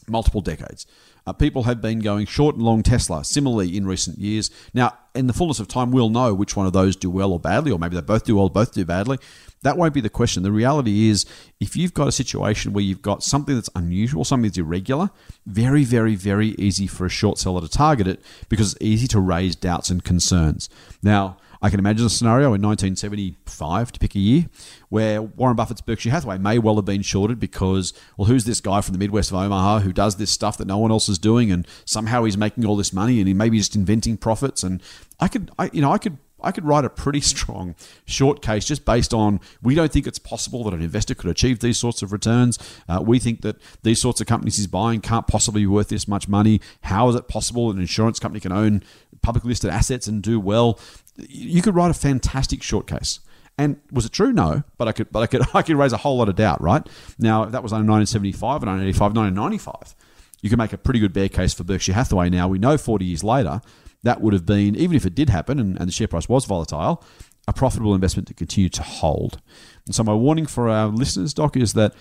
multiple decades. Uh, people have been going short and long Tesla similarly in recent years. Now, in the fullness of time, we'll know which one of those do well or badly, or maybe they both do well, both do badly. That won't be the question. The reality is, if you've got a situation where you've got something that's unusual, something that's irregular, very, very, very easy for a short seller to target it because it's easy to raise doubts and concerns. Now, I can imagine a scenario in 1975, to pick a year, where Warren Buffett's Berkshire Hathaway may well have been shorted because, well, who's this guy from the Midwest of Omaha who does this stuff that no one else is doing, and somehow he's making all this money, and he may be just inventing profits. And I could, I, you know, I could I could write a pretty strong short case just based on we don't think it's possible that an investor could achieve these sorts of returns. Uh, we think that these sorts of companies he's buying can't possibly be worth this much money. How is it possible an insurance company can own publicly listed assets and do well? you could write a fantastic short case. And was it true? No, but I could, but I could, I could raise a whole lot of doubt, right? Now, if that was in 1975 and 1985, 1995, you could make a pretty good bear case for Berkshire Hathaway. Now we know 40 years later that would have been, even if it did happen and, and the share price was volatile, a profitable investment to continue to hold. And so my warning for our listeners, Doc, is that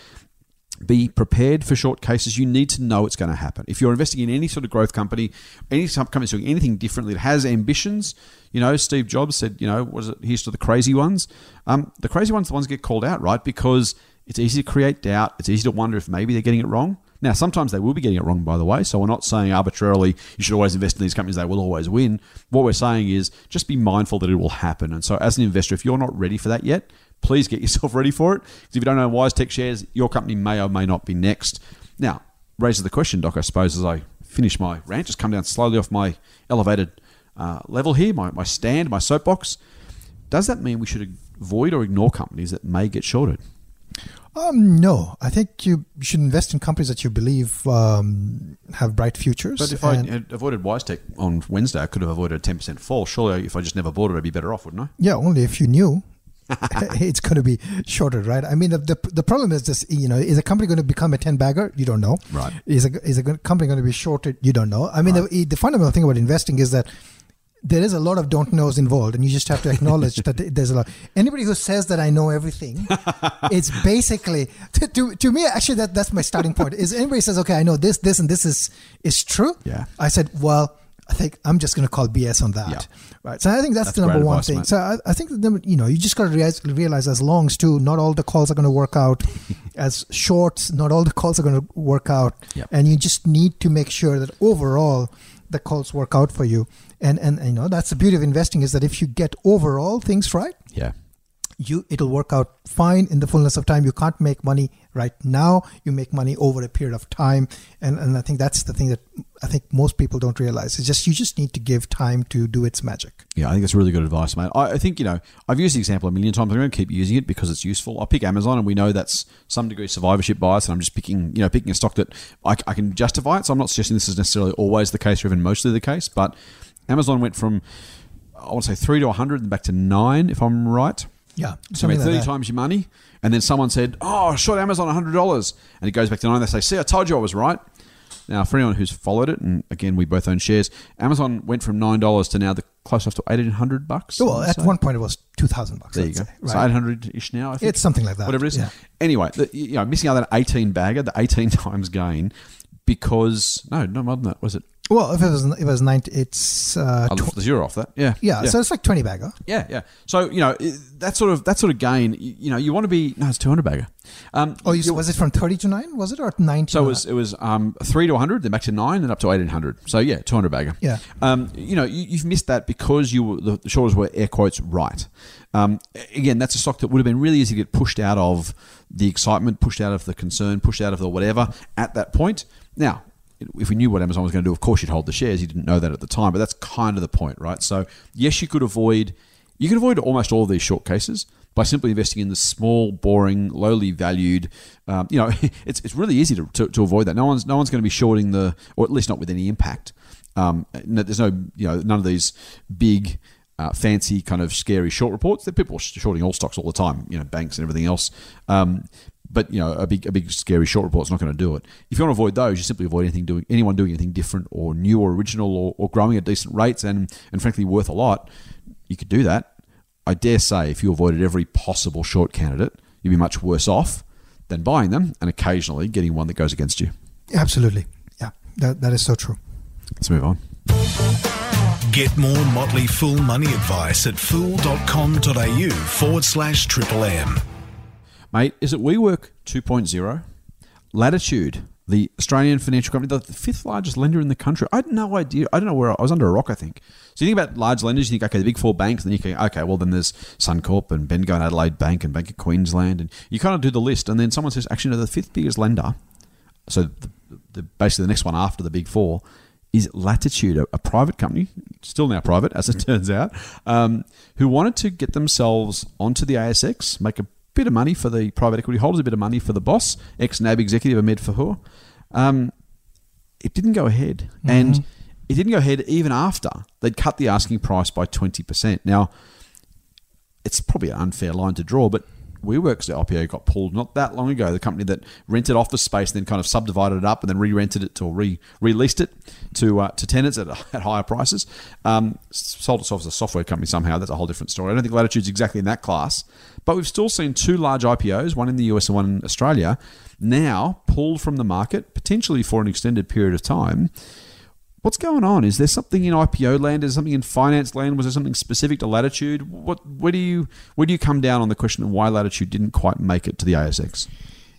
be prepared for short cases. You need to know it's going to happen. If you're investing in any sort of growth company, any company doing anything differently that has ambitions, you know, Steve Jobs said, you know, was it here's to the crazy ones. Um, the crazy ones, the ones get called out, right? Because it's easy to create doubt. It's easy to wonder if maybe they're getting it wrong. Now, sometimes they will be getting it wrong, by the way. So we're not saying arbitrarily you should always invest in these companies; they will always win. What we're saying is just be mindful that it will happen. And so, as an investor, if you're not ready for that yet, please get yourself ready for it. Because if you don't know WiseTech shares, your company may or may not be next. Now, raises the question, Doc, I suppose, as I finish my rant, just come down slowly off my elevated uh, level here, my, my stand, my soapbox. Does that mean we should avoid or ignore companies that may get shorted? Um, no, I think you should invest in companies that you believe um, have bright futures. But if I had avoided WiseTech on Wednesday, I could have avoided a 10% fall. Surely, if I just never bought it, I'd be better off, wouldn't I? Yeah, only if you knew. it's going to be shorter, right? I mean, the, the, the problem is this: you know, is a company going to become a ten bagger? You don't know. Right. Is a is a company going to be shorted? You don't know. I mean, right. the, the fundamental thing about investing is that there is a lot of don't knows involved, and you just have to acknowledge that there's a lot. Anybody who says that I know everything, it's basically to, to, to me actually that that's my starting point. Is anybody says okay, I know this, this, and this is is true? Yeah. I said, well, I think I'm just going to call BS on that. Yeah. Right. So I think that's, That's the number one thing. So I, I think that, you know you just got to realize, realize as longs too. Not all the calls are going to work out. as shorts, not all the calls are going to work out. Yep. And you just need to make sure that overall the calls work out for you. And, and and you know that's the beauty of investing is that if you get overall things right, Yeah. You it'll work out fine in the fullness of time. You can't make money right now. You make money over a period of time, and and I think that's the thing that I think most people don't realize. It's just you just need to give time to do its magic. Yeah, I think that's really good advice, mate. I, I think, you know, I've used the example a million times. I'm going to keep using it because it's useful. I'll pick Amazon, and we know that's some degree survivorship bias, and I'm just picking, you know, picking a stock that I, I can justify it. So I'm not suggesting this is necessarily always the case or even mostly the case, but Amazon went from, I want to say, three to 100 and back to nine, if I'm right. Yeah, So you made something like 30 times your money, and then someone said, "Oh, I shot Amazon $100," and it goes back to nine. They say, "See, I told you I was right." Now, for anyone who's followed it, and again, we both own shares, Amazon went from nine dollars to now the close up to eighteen hundred bucks. Well, at say. one point it was two thousand bucks. there you go. say, So right? eight hundred ish now. I think It's something like that. whatever it is. Yeah. Anyway, the, you know, missing out that eighteen bagger, the eighteen times gain, because no, no more than that. Was it? Well, if it was if it was ninety, it's uh, I left the zero off that. Yeah, yeah, So it's like twenty bagger. Yeah, yeah. So you know that sort of that sort of gain. You, you know, you want to be no, it's two hundred bagger. Um, Oh, you, was it from thirty to nine? Was it or ninety? so it was it was um, three to one hundred, then back to nine, then up to eighteen hundred. So yeah, two hundred bagger. Yeah. Um, you know, you, you've missed that because you were, the, the shorters were air quotes right. Um, again, that's a stock that would have been really easy to get pushed out of the excitement, pushed out of the concern, pushed out of the whatever at that point. Now, if we knew what Amazon was going to do, of course you'd hold the shares. You didn't know that at the time, but that's kind of the point, right? So yes, you could avoid you could avoid almost all of these short cases by simply investing in the small, boring, lowly valued. Um, you know, it's, it's really easy to, to, to avoid that. No one's no one's going to be shorting the, or at least not with any impact. Um, there's no you know none of these big. Uh, fancy kind of scary short reports. That people are shorting all stocks all the time, you know, banks and everything else. Um, but you know, a big, a big scary short report's not going to do it. If you want to avoid those, you simply avoid anything doing anyone doing anything different or new or original or, or growing at decent rates and and frankly worth a lot. You could do that. I dare say, if you avoided every possible short candidate, you'd be much worse off than buying them and occasionally getting one that goes against you. absolutely. Yeah, that, that is so true. Let's move on. Get more Motley Fool money advice at fool.com.au forward slash triple M. Mate, is it WeWork 2.0? Latitude, the Australian financial company, the fifth largest lender in the country. I had no idea. I don't know where I was under a rock, I think. So you think about large lenders, you think, okay, the big four banks, and then you think, okay, well, then there's Suncorp and Bendigo and Adelaide Bank and Bank of Queensland. And you kind of do the list, and then someone says, actually, no, the fifth biggest lender, so the, the, basically the next one after the big four, is Latitude, a, a private company, still now private, as it turns out, um, who wanted to get themselves onto the ASX, make a bit of money for the private equity holders, a bit of money for the boss, ex NAB executive Ahmed Fahour. Um, it didn't go ahead. And it didn't go ahead even after they'd cut the asking price by 20%. Now, it's probably an unfair line to draw, but WeWork's IPO got pulled not that long ago. The company that rented office space, then kind of subdivided it up, and then re-rented it to re released it to uh, to tenants at, at higher prices. Um, sold itself as a software company somehow. That's a whole different story. I don't think Latitude's exactly in that class, but we've still seen two large IPOs, one in the US and one in Australia, now pulled from the market, potentially for an extended period of time. What's going on? Is there something in IPO land? Is there something in finance land? Was there something specific to Latitude? What where do you where do you come down on the question of why Latitude didn't quite make it to the ASX?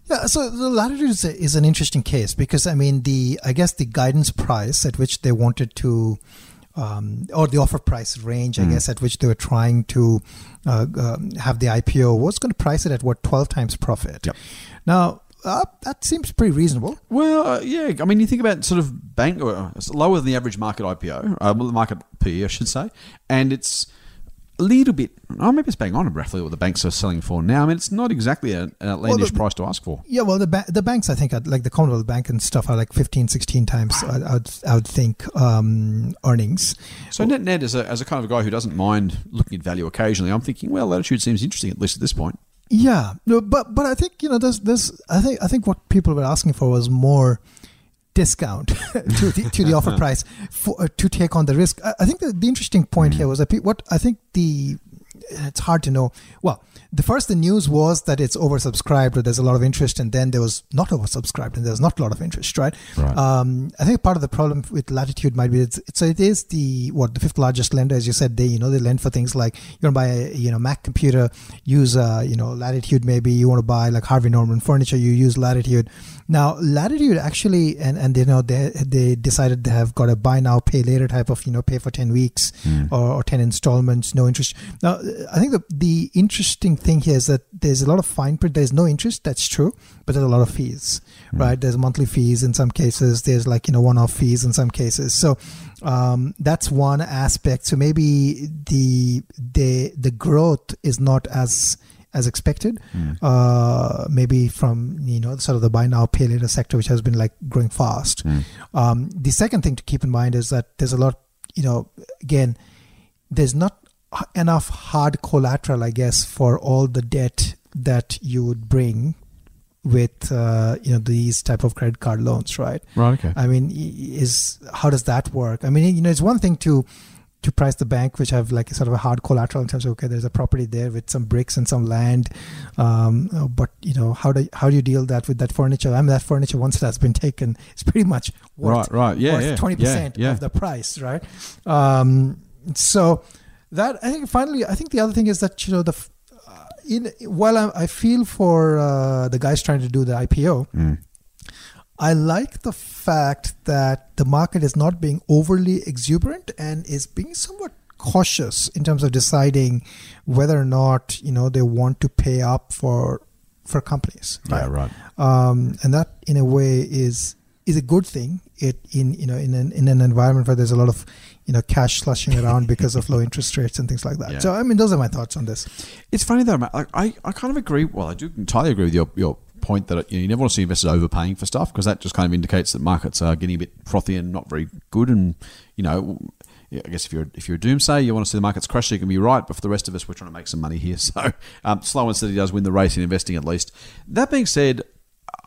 Yeah, so the latitude is, a, is an interesting case because I mean the I guess the guidance price at which they wanted to, um, or the offer price range I guess at which they were trying to uh, um, have the IPO was going to price it at what twelve times profit. Yep. Now uh, that seems pretty reasonable. Well, uh, yeah. I mean, you think about sort of bank, or it's lower than the average market IPO, uh, market PE, I should say, and it's a little bit. Oh, maybe it's bang on roughly what the banks are selling for now. I mean, it's not exactly an outlandish the- price to ask for. Yeah, well, the ba- the banks I think are, like the Commonwealth Bank and stuff are like 15, 16 times I, would I would think um, earnings. So net net, as a, as a kind of a guy who doesn't mind looking at value occasionally, I'm thinking, well, Latitude seems interesting at least at this point. Yeah, no, but but I think you know there's there's I think I think what people were asking for was more discount to the to the offer price for, uh, to take on the risk. I, I think the, the interesting point here was that pe- what I think the it's hard to know. Well, the first the news was that it's oversubscribed or there's a lot of interest, and then there was not oversubscribed and there's not a lot of interest, right? Right. Um, I think part of the problem with Latitude might be it's, so it is the what the fifth largest lender, as you said. They you know they lend for things like you want to buy a you know Mac computer, use uh, you know Latitude. Maybe you want to buy like Harvey Norman furniture, you use Latitude. Now Latitude actually and and you know they they decided they have got a buy now pay later type of you know pay for ten weeks or, or ten installments, no interest. Now I think the the interesting thing here is that there's a lot of fine print. There's no interest. That's true, but there's a lot of fees, right? There's monthly fees in some cases. There's like you know one-off fees in some cases. So um, that's one aspect. So maybe the the the growth is not as as expected. Uh, maybe from you know sort of the buy now pay later sector, which has been like growing fast. Um, the second thing to keep in mind is that there's a lot. You know, again, there's not enough hard collateral, I guess, for all the debt that you would bring with uh, you know these type of credit card loans, right? Right. Okay. I mean, is how does that work? I mean, you know, it's one thing to to price the bank, which have like a sort of a hard collateral in terms of okay, there's a property there with some bricks and some land, um, but you know, how do how do you deal that with that furniture? I mean, that furniture once that's been taken, it's pretty much worth, Right, right. Yeah, yeah, twenty percent yeah, yeah. of the price, right? Um, so that I think finally, I think the other thing is that you know the uh, in while I, I feel for uh, the guys trying to do the IPO. Mm. I like the fact that the market is not being overly exuberant and is being somewhat cautious in terms of deciding whether or not you know they want to pay up for for companies. Yeah. Right. Um, and that in a way is is a good thing. It in you know in an in an environment where there's a lot of you know cash slushing around because of low interest rates and things like that. Yeah. So I mean those are my thoughts on this. It's funny though, Matt. Like, I, I kind of agree. Well, I do entirely agree with your, your point that you, know, you never want to see investors overpaying for stuff because that just kind of indicates that markets are getting a bit frothy and not very good. And you know, I guess if you're if you're a doomsayer, you want to see the markets crash, so you can be right. But for the rest of us, we're trying to make some money here. So um, slow and steady does win the race in investing at least. That being said,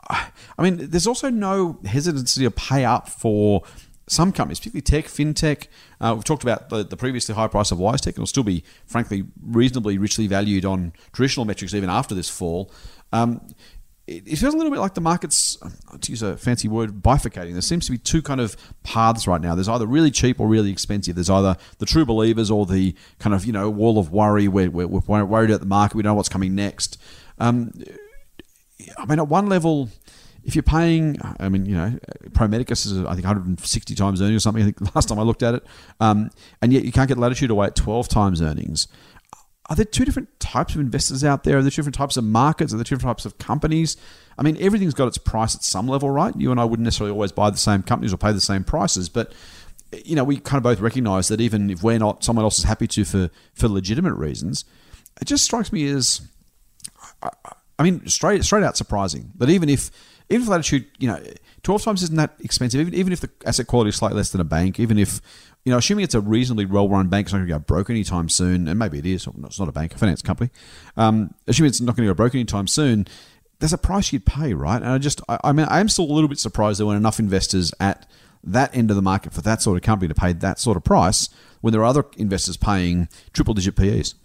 I mean, there's also no hesitancy to pay up for some companies, particularly tech, fintech. Uh, we've talked about the, the previously high price of WiseTech, and it'll still be, frankly, reasonably richly valued on traditional metrics even after this fall. Um, it, it feels a little bit like the market's, to use a fancy word, bifurcating. There seems to be two kind of paths right now. There's either really cheap or really expensive. There's either the true believers or the kind of, you know, wall of worry where we're, we're worried about the market. We don't know what's coming next. Um, I mean, at one level, if you're paying, I mean, you know, Pro Medicus is, I think, 160 times earnings or something, I think last time I looked at it, um, and yet you can't get Latitude away at 12 times earnings. Are there two different types of investors out there? Are there two different types of markets? Are there two different types of companies? I mean, everything's got its price at some level, right? You and I wouldn't necessarily always buy the same companies or pay the same prices, but you know, we kind of both recognise that even if we're not, someone else is happy to for for legitimate reasons. It just strikes me as I mean, straight straight out surprising that even if even if Latitude, you know, 12 times isn't that expensive, even, even if the asset quality is slightly less than a bank, even if, you know, assuming it's a reasonably well run bank, it's not going to go broke anytime soon, and maybe it is, it's not a bank, a finance company, um, assuming it's not going to go broke anytime soon, there's a price you'd pay, right? And I just, I, I mean, I am still a little bit surprised there weren't enough investors at that end of the market for that sort of company to pay that sort of price when there are other investors paying triple digit PEs.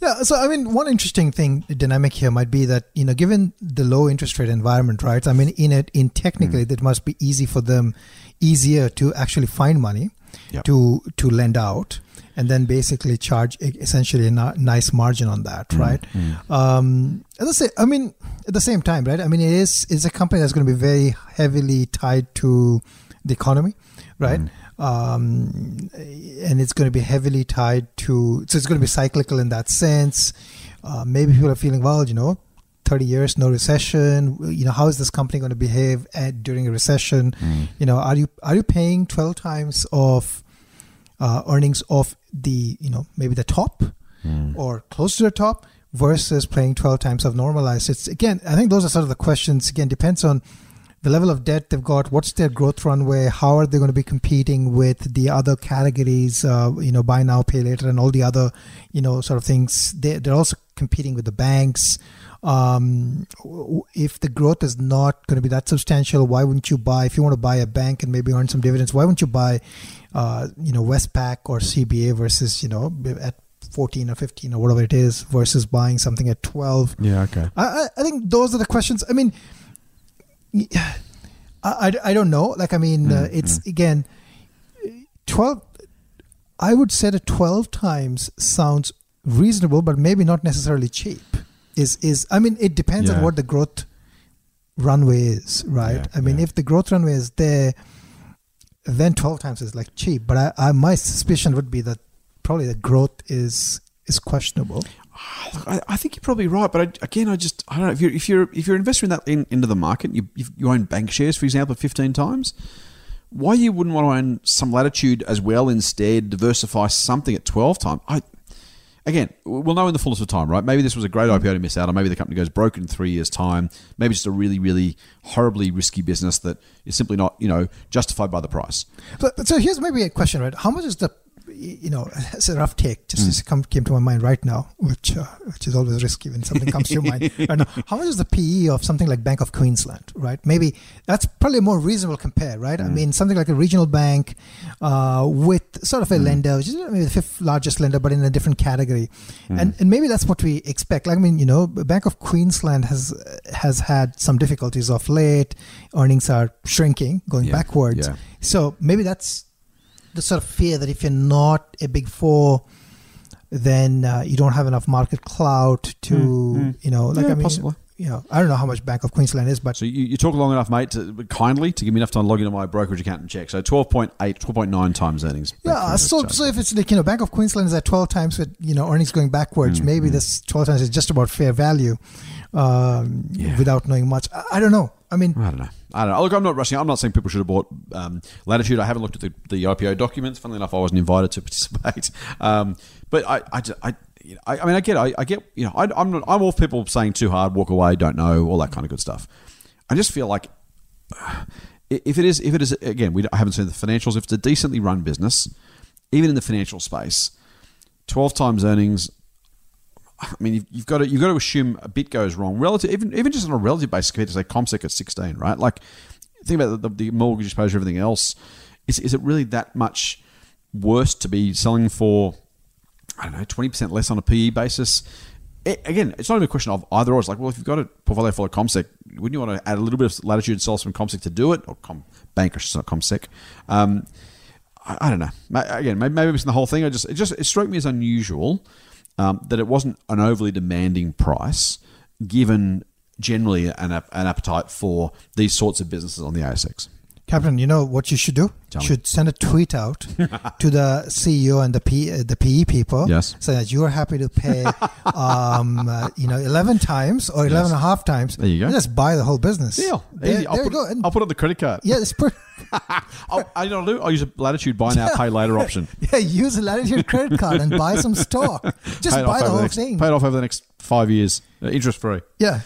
Yeah, so I mean, one interesting thing dynamic here might be that you know, given the low interest rate environment, right? I mean, in it, in technically, Mm. it must be easy for them, easier to actually find money Yep. to to lend out, and then basically charge essentially a nice margin on that, Mm, right? Um, as I say, I mean, at the same time, right? I mean, it is it's a company that's going to be very heavily tied to the economy, right? Um, and it's going to be heavily tied to, so it's going to be cyclical in that sense. Uh, maybe people are feeling, well, you know, 30 years, no recession. You know, how is this company going to behave at, during a recession? You know, are you are you paying 12 times of uh, earnings of the, you know, maybe the top or close to the top versus paying 12 times of normalized? It's again, I think those are sort of the questions. Again, depends on the level of debt they've got, what's their growth runway, how are they going to be competing with the other categories, uh, you know, buy now, pay later, and all the other, you know, sort of things. They, they're also competing with the banks. Um, if the growth is not going to be that substantial, why wouldn't you buy? If you want to buy a bank and maybe earn some dividends, why wouldn't you buy, uh, you know, Westpac or CBA versus, you know, at 14 or 15 or whatever it is versus buying something at 12? Yeah, okay. I, I- I think those are the questions. I mean, I, I, I don't know. Like, I mean, uh, it's again, 12, I would say that 12 times sounds reasonable, but maybe not necessarily cheap. Is, is I mean, it depends Yeah. on what the growth runway is, right? Yeah, I mean, yeah. if the growth runway is there, then 12 times is like cheap. But I, I, my suspicion would be that probably the growth is is questionable. I, I think you're probably right, but I, again, I just I don't know if you're if you're if you're investing that in, into the market, you you own bank shares, for example, 15 times. Why you wouldn't want to own some latitude as well instead, diversify something at 12 times? I again, we'll know in the fullness of time, right? Maybe this was a great IPO to miss out or Maybe the company goes broke in three years' time. Maybe it's just a really, really horribly risky business that is simply not, you know, justified by the price. But so here's maybe a question, right? How much is the, you know, it's a rough take, just Hmm. just come, came to my mind right now, which uh, which is always risky when something comes to your mind. Right now, how much is the PE of something like Bank of Queensland, right? Maybe that's probably a more reasonable compare, right? Hmm. I mean, something like a regional bank uh, with sort Hmm. of a lender, which is maybe the fifth largest lender, but in a different category, Hmm. and and maybe that's what we expect. Like, I mean, you know, Bank of Queensland has has had some difficulties of late. Earnings are shrinking, going Yeah, backwards. yeah. So maybe that's the sort of fear that if you're not a big four, then uh, you don't have enough market clout to, you know, like Yeah, I mean, possibly. you know, I don't know how much Bank of Queensland is, but So you, you talk long enough, mate, to, kindly to give me enough time to log into my brokerage account and check. So 12.8, 12.9 times earnings. yeah. So, so if it's like you know, Bank of Queensland is at 12 times with you know earnings going backwards, Hmm, maybe this 12 times is just about fair value, um, Yeah. without knowing much. I, I don't know. I mean, I don't know. I don't know. Look, I'm not rushing. I'm not saying people should have bought um, Latitude. I haven't looked at the, the IPO documents. Funnily enough, I wasn't invited to participate. Um, but I, I, I, you know, I, mean, I get, I, I get, you know, I, I'm not, I'm all people saying too hard, walk away, don't know, all that kind of good stuff. I just feel like if it is, if it is, again, we I haven't seen the financials. If it's a decently run business, even in the financial space, 12 times earnings. I mean, you've, you've got to you've got to assume a bit goes wrong relative, even even just on a relative basis compared to say CommSec at sixteen, right? Like, think about the, the mortgage exposure, everything else. Is is it really that much worse to be selling for? I don't know, twenty percent less on a PE basis. A- again, it's not even a question of either or. It's like, well, if you've got a portfolio full of CommSec, wouldn't you want to add a little bit of latitude and sell some CommSec to do it, or Com Bank, or not CommSec? Um, I, I don't know. Again, maybe, maybe it's the whole thing. I just it just it struck me as unusual um, that it wasn't an overly demanding price, given generally an, an appetite for these sorts of businesses on the ASX. Captain, you know what you should do? Tell You me. should send a tweet out to the CEO and the P, uh, the PE people, Yes. so that you are happy to pay, um, uh, you know, eleven times or eleven Yes. and a half times. There you go. and just buy the whole business. Deal. There, Easy. I'll there put, you go. And- I'll put it on the credit card. yeah, it's pretty, I'll, I know, I'll use a latitude buy now, pay later option. yeah. Use a Latitude credit card and buy some stock. Just buy the whole next, thing. Pay it off over the next five years, uh, interest free. Yeah.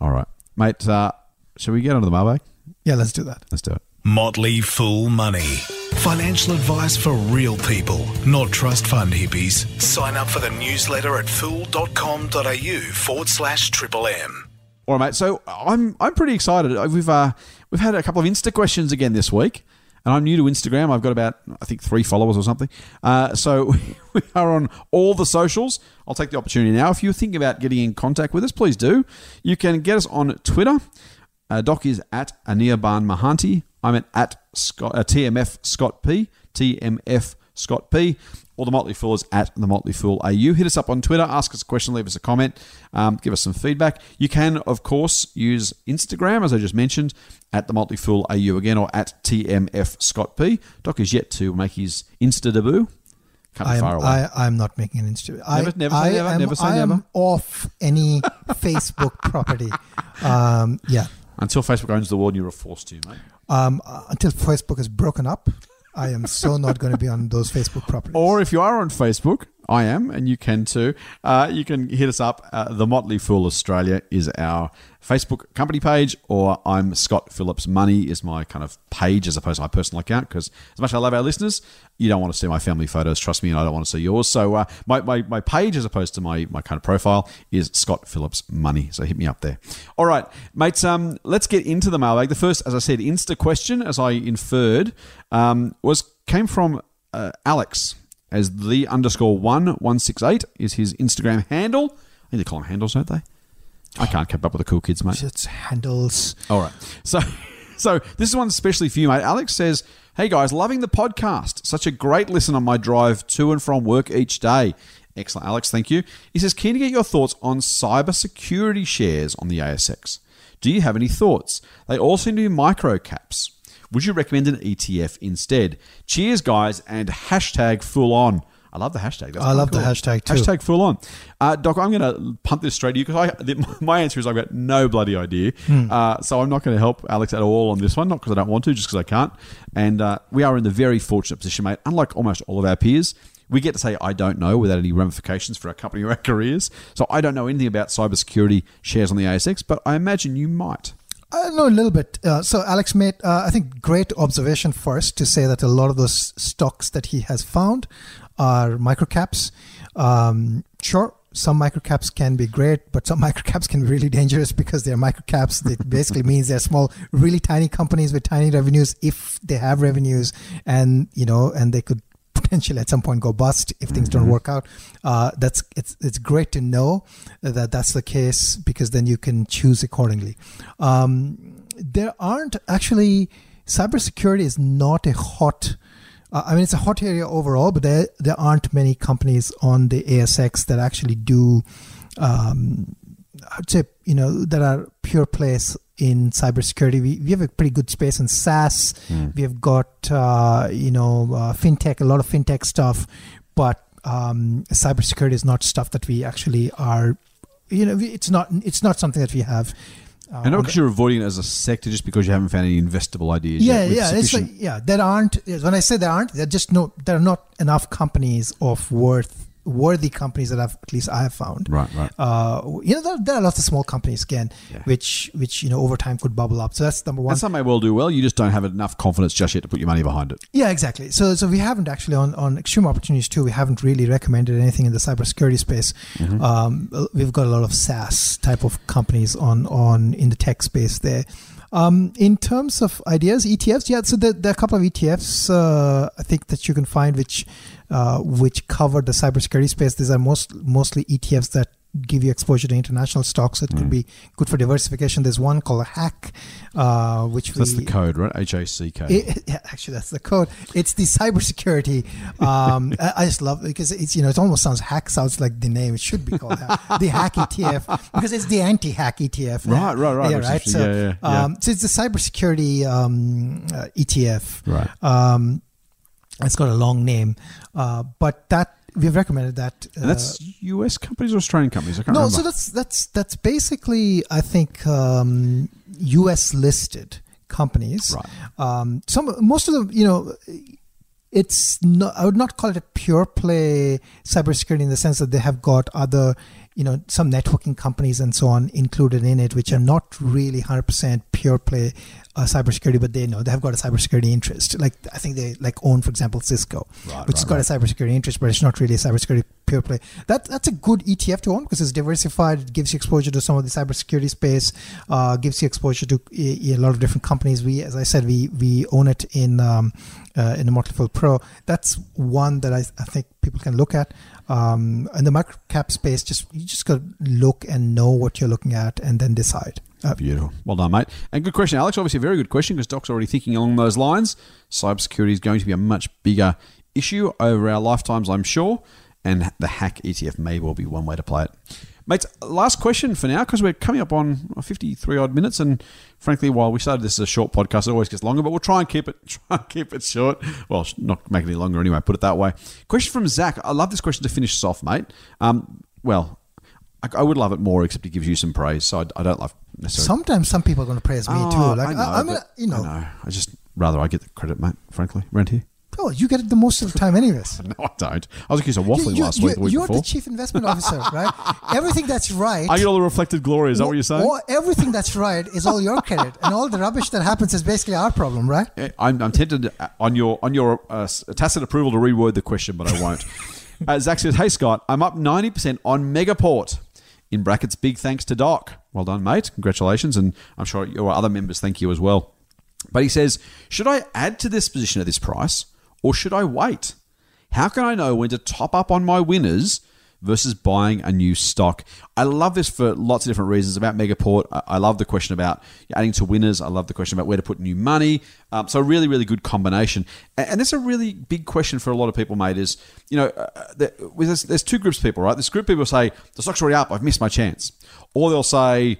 All right, mate. Uh, Shall we get onto the mailbag? Yeah, let's do that. Let's do it. Motley Fool Money. Financial advice for real people, not trust fund hippies. Sign up for the newsletter at fool.com.au forward slash triple M. All right, mate. So I'm I'm pretty excited. We've uh, we've had a couple of Insta questions again this week, and I'm new to Instagram. I've got about I think three followers or something. Uh, so we are on all the socials. I'll take the opportunity now. If you think about getting in contact with us, please do. You can get us on Twitter. Uh, Doc is at Anirban Mahanti. I'm at, at Scott, uh, TMF Scott P. TMF Scott P. Or the Motley Fool is at the Motley Fool AU. Hit us up on Twitter, ask us a question, leave us a comment, um, give us some feedback. You can, of course, use Instagram, as I just mentioned, at the Motley Fool AU again, or at TMF Scott P. Doc is yet to make his Insta debut. I am. I, I'm not making an Instagram. I, Never- never say I never, am, never say I am off any Facebook property. Um, yeah. Until Facebook owns the world, you're forced to, mate. Um, uh, until Facebook is broken up, I am so not going to be on those Facebook properties. Or if you are on Facebook, I am, and you can too. Uh, you can hit us up. Uh, the Motley Fool Australia is our Facebook company page, or I'm Scott Phillips Money is my kind of page as opposed to my personal account. Because as much as I love our listeners, you don't want to see my family photos. Trust me, and I don't want to see yours. So uh, my, my my page, as opposed to my my kind of profile, is Scott Phillips Money. So hit me up there. All right, mates. Um, let's get into the mailbag. The first, as I said, Insta question, as I inferred, um, was came from uh, Alex as the underscore one one six eight is his Instagram handle. I think they call them handles, don't they? I can't keep up with the cool kids, mate. It's handles. All right. So, so this is one especially for you, mate. Alex says, "Hey guys, loving the podcast. Such a great listen on my drive to and from work each day." Excellent, Alex. Thank you. He says, "Keen to get your thoughts on cybersecurity shares on the ASX. Do you have any thoughts? They all seem to be micro caps. Would you recommend an ETF instead? Cheers, guys, and hashtag full on." I love the hashtag. That's I love the hashtag too. Hashtag full on. Uh, Doc, I'm going to pump this straight to you because my answer is I've got no bloody idea. Hmm. Uh, so I'm not going to help Alex at all on this one, not because I don't want to, just because I can't. And uh, we are in the very fortunate position, mate. Unlike almost all of our peers, we get to say I don't know without any ramifications for our company or our careers. So I don't know anything about cybersecurity shares on the ASX, but I imagine you might. I know a little bit. Uh, so Alex made, uh, I think, great observation first to say that a lot of those stocks that he has found are microcaps. Um, sure, some microcaps can be great, but some microcaps can be really dangerous because they're microcaps. It basically means they're small, really tiny companies with tiny revenues if they have revenues, and you know, and they could potentially at some point go bust if things don't work out. Uh, that's it's it's great to know that that's the case because then you can choose accordingly. Um, there aren't actually cybersecurity is not a hot. Uh, I mean, it's a hot area overall, but there there aren't many companies on the ASX that actually do. Um, I'd say you know that are pure plays in cybersecurity. We, we have a pretty good space in SaaS. We have got uh, you know uh, fintech, a lot of fintech stuff, but um, cybersecurity is not stuff that we actually are. You know, it's not it's not something that we have. Uh, And not because you're avoiding it as a sector, just because you haven't found any investable ideas. yeah, yet yeah. It's like yeah, there aren't. When I say there aren't, there just no. There are not enough companies of worth worthy companies that I've at least I have found. Right, right. Uh, you know, there, there are lots of small companies again, Yeah. which which you know over time could bubble up. So that's number one. And some may well do well. You just don't have enough confidence just yet to put your money behind it. Yeah, exactly. So, so we haven't actually on, on extreme opportunities too. We haven't really recommended anything in the cybersecurity space. Um, we've got a lot of SaaS type of companies on on in the tech space there. Um, in terms of ideas, ETFs, yeah. So there, there are a couple of ETFs uh, I think that you can find which uh, which cover the cybersecurity space. These are most mostly ETFs that give you exposure to international stocks. It could be good for diversification. There's one called hack, uh, which So that's we, the code, right? H A C K. yeah, actually, that's the code. It's the cybersecurity. Um, I, I just love it because it's you know it almost sounds hack sounds like the name. It should be called hack. the hack ETF because it's the anti-hack ETF. Right, right, right. Yeah, right. So, yeah, yeah, yeah. Um, so it's the cybersecurity um, uh, ETF. Right. It's got a long name, uh, but that we've recommended that. Uh, that's US companies or Australian companies? I can't no, remember. so that's that's that's basically I think um, U.S. listed companies. Right. Um, some most of them, you know, it's not. I would not call it a pure play cybersecurity in the sense that they have got other you know some networking companies and so on included in it, which are not really 100% pure play uh, cybersecurity, but they know they have got a cybersecurity interest. Like I think they like own, for example, Cisco, Right, which has right, got a cybersecurity interest, but it's not really a cybersecurity pure play. That that's a good ETF to own because it's diversified. It gives you exposure to some of the cybersecurity space, uh, gives you exposure to a, a lot of different companies. We, as I said, we we own it in um, uh, in the Motley Fool Pro. That's one that I, I think people can look at. Um, in the micro cap space, just you just got to look and know what you're looking at, and then decide. Uh, Beautiful. Well done, mate. And good question, Alex. Obviously, a very good question because Doc's already thinking along those lines. Cybersecurity is going to be a much bigger issue over our lifetimes, I'm sure. And the hack ETF may well be one way to play it. Mates, last question for now because we're coming up on 53 odd minutes. And frankly, while we started this as a short podcast, it always gets longer, but we'll try and keep it try and keep it short. Well, not make it any longer anyway, put it that way. Question from Zach. I love this question to finish us off, mate. Um, well, I, I would love it more, except he gives you some praise. So I, I don't love necessarily. sometimes some people are going to praise me Oh, too. Like I know, I, but- you know, I know. I just rather I get the credit, mate. Frankly, around here. Oh, you get it the most of the time, anyways. No, I don't. I was accused of waffling you, last week, the week you're before. the chief investment officer, right? Everything that's right. I get all the reflected glory. Is that what you're saying? Or everything that's right is all your credit, and all the rubbish that happens is basically our problem, right? I'm, I'm tempted uh, on your on your uh, tacit approval to reword the question, but I won't. uh, Zach says, "Hey Scott, I'm up 90% on Megaport." In brackets, big thanks to Doc. Well done, mate. Congratulations, and I'm sure your other members thank you as well. But he says, should I add to this position at this price, or should I wait? How can I know when to top up on my winners versus buying a new stock? I love this for lots of different reasons. About Megaport, I love the question about adding to winners. I love the question about where to put new money. Um, so, really, really good combination. And, that's a really big question for a lot of people, mate. Is you know, uh, there's, there's two groups of people, right? This group of people say the stock's already up. I've missed my chance, or they'll say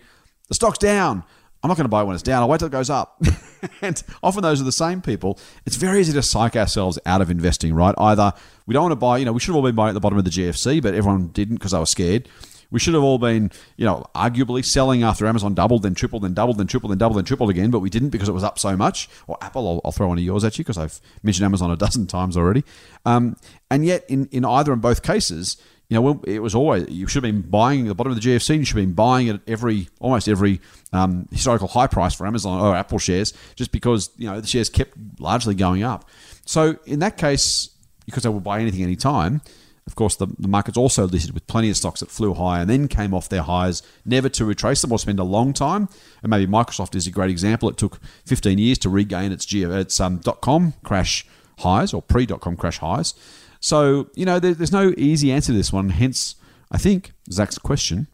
the stock's down. I'm not going to buy it when it's down. I'll wait till it goes up. and often those are the same people. It's very easy to psych ourselves out of investing, right? Either we don't want to buy, you know, we should have all been buying at the bottom of the GFC, but everyone didn't because they were scared. We should have all been, you know, arguably selling after Amazon doubled, then tripled, then doubled, then tripled, then doubled, then tripled again, but we didn't because it was up so much. Or Apple, I'll, I'll throw one of yours at you because I've mentioned Amazon a dozen times already. Um, and yet, in, in either and both cases, you know, it was always you should have been buying at the bottom of the GFC. You should have been buying it at every almost every um, historical high price for Amazon or Apple shares, just because you know the shares kept largely going up. So in that case, because they will buy anything any time, of course the, the market's also listed with plenty of stocks that flew high and then came off their highs, never to retrace them or spend a long time. And maybe Microsoft is a great example. It took 15 years to regain its its um, dot com crash highs or pre dot com crash highs. So, you know, there, there's no easy answer to this one. Hence, I think, Zach's question.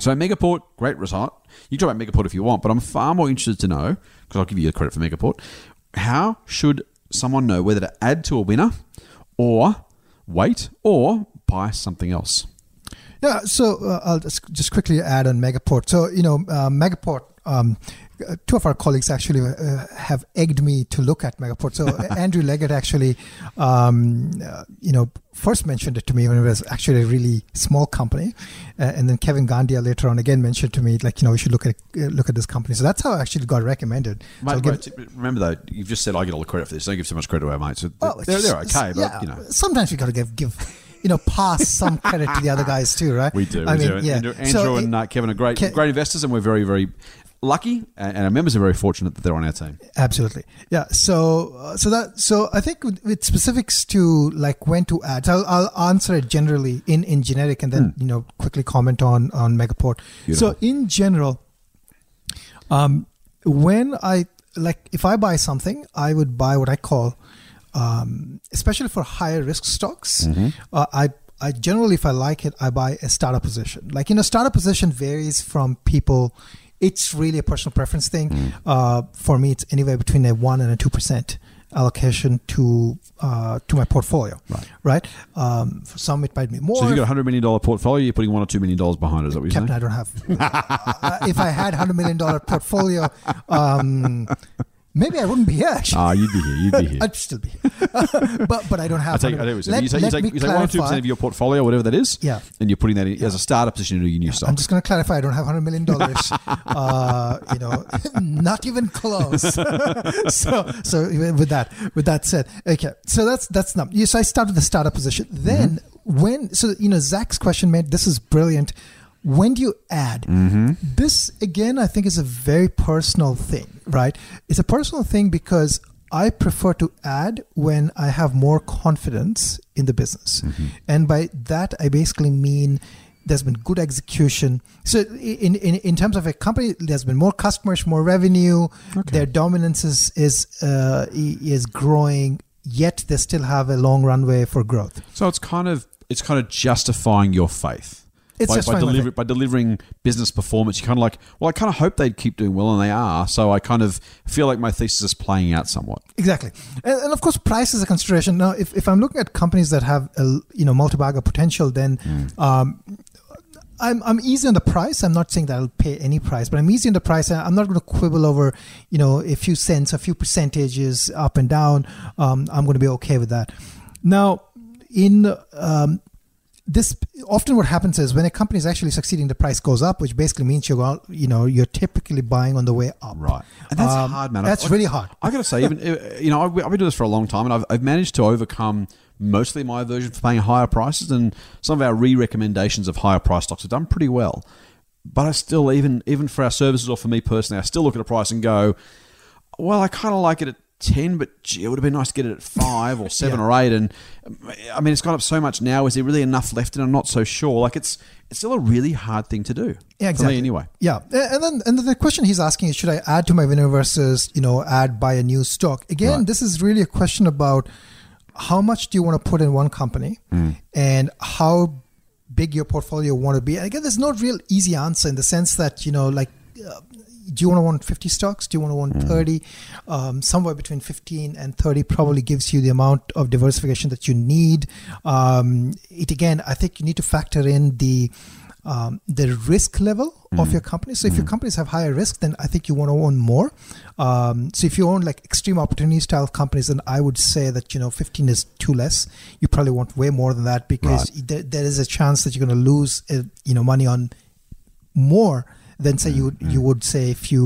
So, Megaport, great result. You can talk about Megaport if you want, but I'm far more interested to know, because I'll give you the credit for Megaport, how should someone know whether to add to a winner or wait or buy something else? Yeah, so uh, I'll just, just quickly add on Megaport. So, you know, uh, Megaport, um, uh, two of our colleagues actually uh, have egged me to look at Megaport. So, Andrew Leggett actually, um, uh, you know, first mentioned it to me when it was actually a really small company. Uh, and then Kevin Gandiya later on again mentioned to me, like, you know, we should look at uh, look at this company. So that's how I actually got recommended. So give- remember though, you've just said I get all the credit for this. Don't give too much credit away, mate. So Oh, they're, they're okay, but yeah, you know. sometimes we got to give give you know pass some credit to the other guys too, right? We do. I we mean, do. Yeah. Andrew, Andrew So and uh, Kevin are great, Ke- great investors, and we're very, very lucky, and, and our members are very fortunate that they're on our team. Absolutely, yeah. So, uh, so that, so I think with, with specifics to like when to add, so I'll, I'll answer it generally in in generic, and then you know quickly comment on on Megaport. Beautiful. So, in general, um, when I like, if I buy something, I would buy what I call, um, especially for higher risk stocks. Uh, I I generally, if I like it, I buy a startup position. Like you know, startup position varies from people. It's really a personal preference thing. Uh, for me, it's anywhere between a one and a two percent allocation to uh, to my portfolio. Right. Right. Um, for some, it might be more. So if you've got a hundred million dollar portfolio, you're putting one or two million dollars behind it. Is that what you're Captain, I don't have. uh, if I had hundred million dollar portfolio, um, maybe I wouldn't be here. Actually, Ah, you'd be here. You'd be here. I'd still be here. but but I don't have. I take, I take let, you take, you take, you take one or two percent of your portfolio, whatever that is, Yeah. and you're putting that in as a startup position into your new stock. I'm just going to clarify. I don't have hundred million dollars. uh, you know, not even close. so, so with that, with that said, okay. So that's that's not. Yes, I started the startup position. Then when so you know Zach's question made this is brilliant. When do you add? Mm-hmm. This again, I think, is a very personal thing, right? It's a personal thing because I prefer to add when I have more confidence in the business, Mm-hmm. and by that I basically mean there's been good execution. So in, in, in terms of a company, there's been more customers, more revenue. Their dominance is is uh, is growing. Yet they still have a long runway for growth. So it's kind of it's kind of justifying your faith. It's by, by, justifying deliver, by delivering business performance, you're kind of like, well, I kind of hope they'd keep doing well, and they are. So I kind of feel like my thesis is playing out somewhat. Exactly, and, and of course, price is a consideration. Now, if, if I'm looking at companies that have a you know multi-bagger potential, then um, I'm I'm easy on the price. I'm not saying that I'll pay any price, but I'm easy on the price. I'm not going to quibble over you know a few cents, a few percentages up and down. Um, I'm going to be okay with that. Now, in um, this often what happens is when a company is actually succeeding, the price goes up, which basically means you're you know you're typically buying on the way up. Right. And that's Um, hard, man. That's I- really hard. I got to say, even you know, I've, I've been doing this for a long time, and I've, I've managed to overcome mostly my aversion for paying higher prices, and some of our re-recommendations of higher price stocks have done pretty well. But I still, even even for our services or for me personally, I still look at a price and go, well, I kind of like it at ten, but gee, it would have been nice to get it at five or seven Yeah. or eight. And I mean, it's gone up so much now. Is there really enough left? And I'm not so sure. Like it's it's still a really hard thing to do. Yeah, exactly. anyway. Yeah, and then and the question he's asking is, should I add to my winner versus you know add buy a new stock? Again, Right. this is really a question about how much do you want to put in one company, Hmm. and how big your portfolio want to be. And again, there's no real easy answer in the sense that you know like. Uh, do you want to want 50 stocks? Do you want to want 30? Um, somewhere between 15 and 30 probably gives you the amount of diversification that you need. Um, it again, I think you need to factor in the um, the risk level of your company. So if your companies have higher risk, then I think you want to own more. Um, so if you own like extreme opportunity style companies, then I would say that you know 15 is too less. You probably want way more than that because there, there is a chance that you're going to lose uh, you know money on more than say you would, you would say if you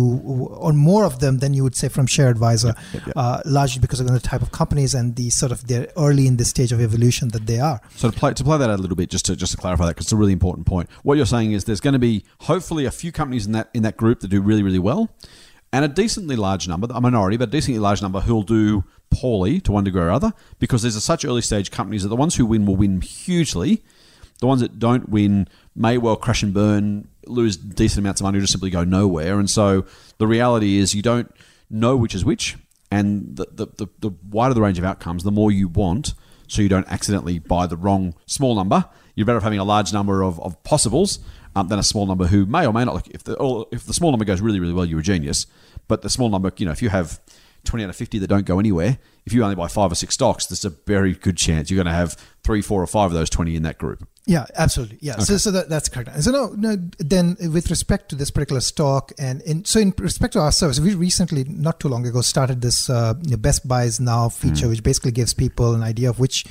on more of them than you would say from share advisor Uh, largely because of the type of companies and the sort of they're early in the stage of evolution that they are So to play to play that out a little bit, just to just to clarify that, because it's a really important point. What you're saying is there's going to be hopefully a few companies in that in that group that do really really well, and a decently large number, a minority, but a decently large number who'll do poorly to one degree or other, because there's a such early stage companies that the ones who win will win hugely. The ones that don't win may well crash and burn, lose decent amounts of money, or just simply go nowhere. And so the reality is you don't know which is which, and the, the, the, the wider the range of outcomes, the more you want, so you don't accidentally buy the wrong small number. You're better off having a large number of, of possibles um, than a small number who may or may not. Like if the if the small number goes really really well, you're a genius. But the small number, you know, if you have 20 out of 50 that don't go anywhere, if you only buy five or six stocks, there's a very good chance you're going to have three, four, or five of those 20 in that group. Yeah, absolutely. Yeah, so so that, that's correct. So no, no. Then with respect to this particular stock, and in, so in respect to our service, we recently, not too long ago, started this uh, you know, Best Buys Now feature, which basically gives people an idea of which,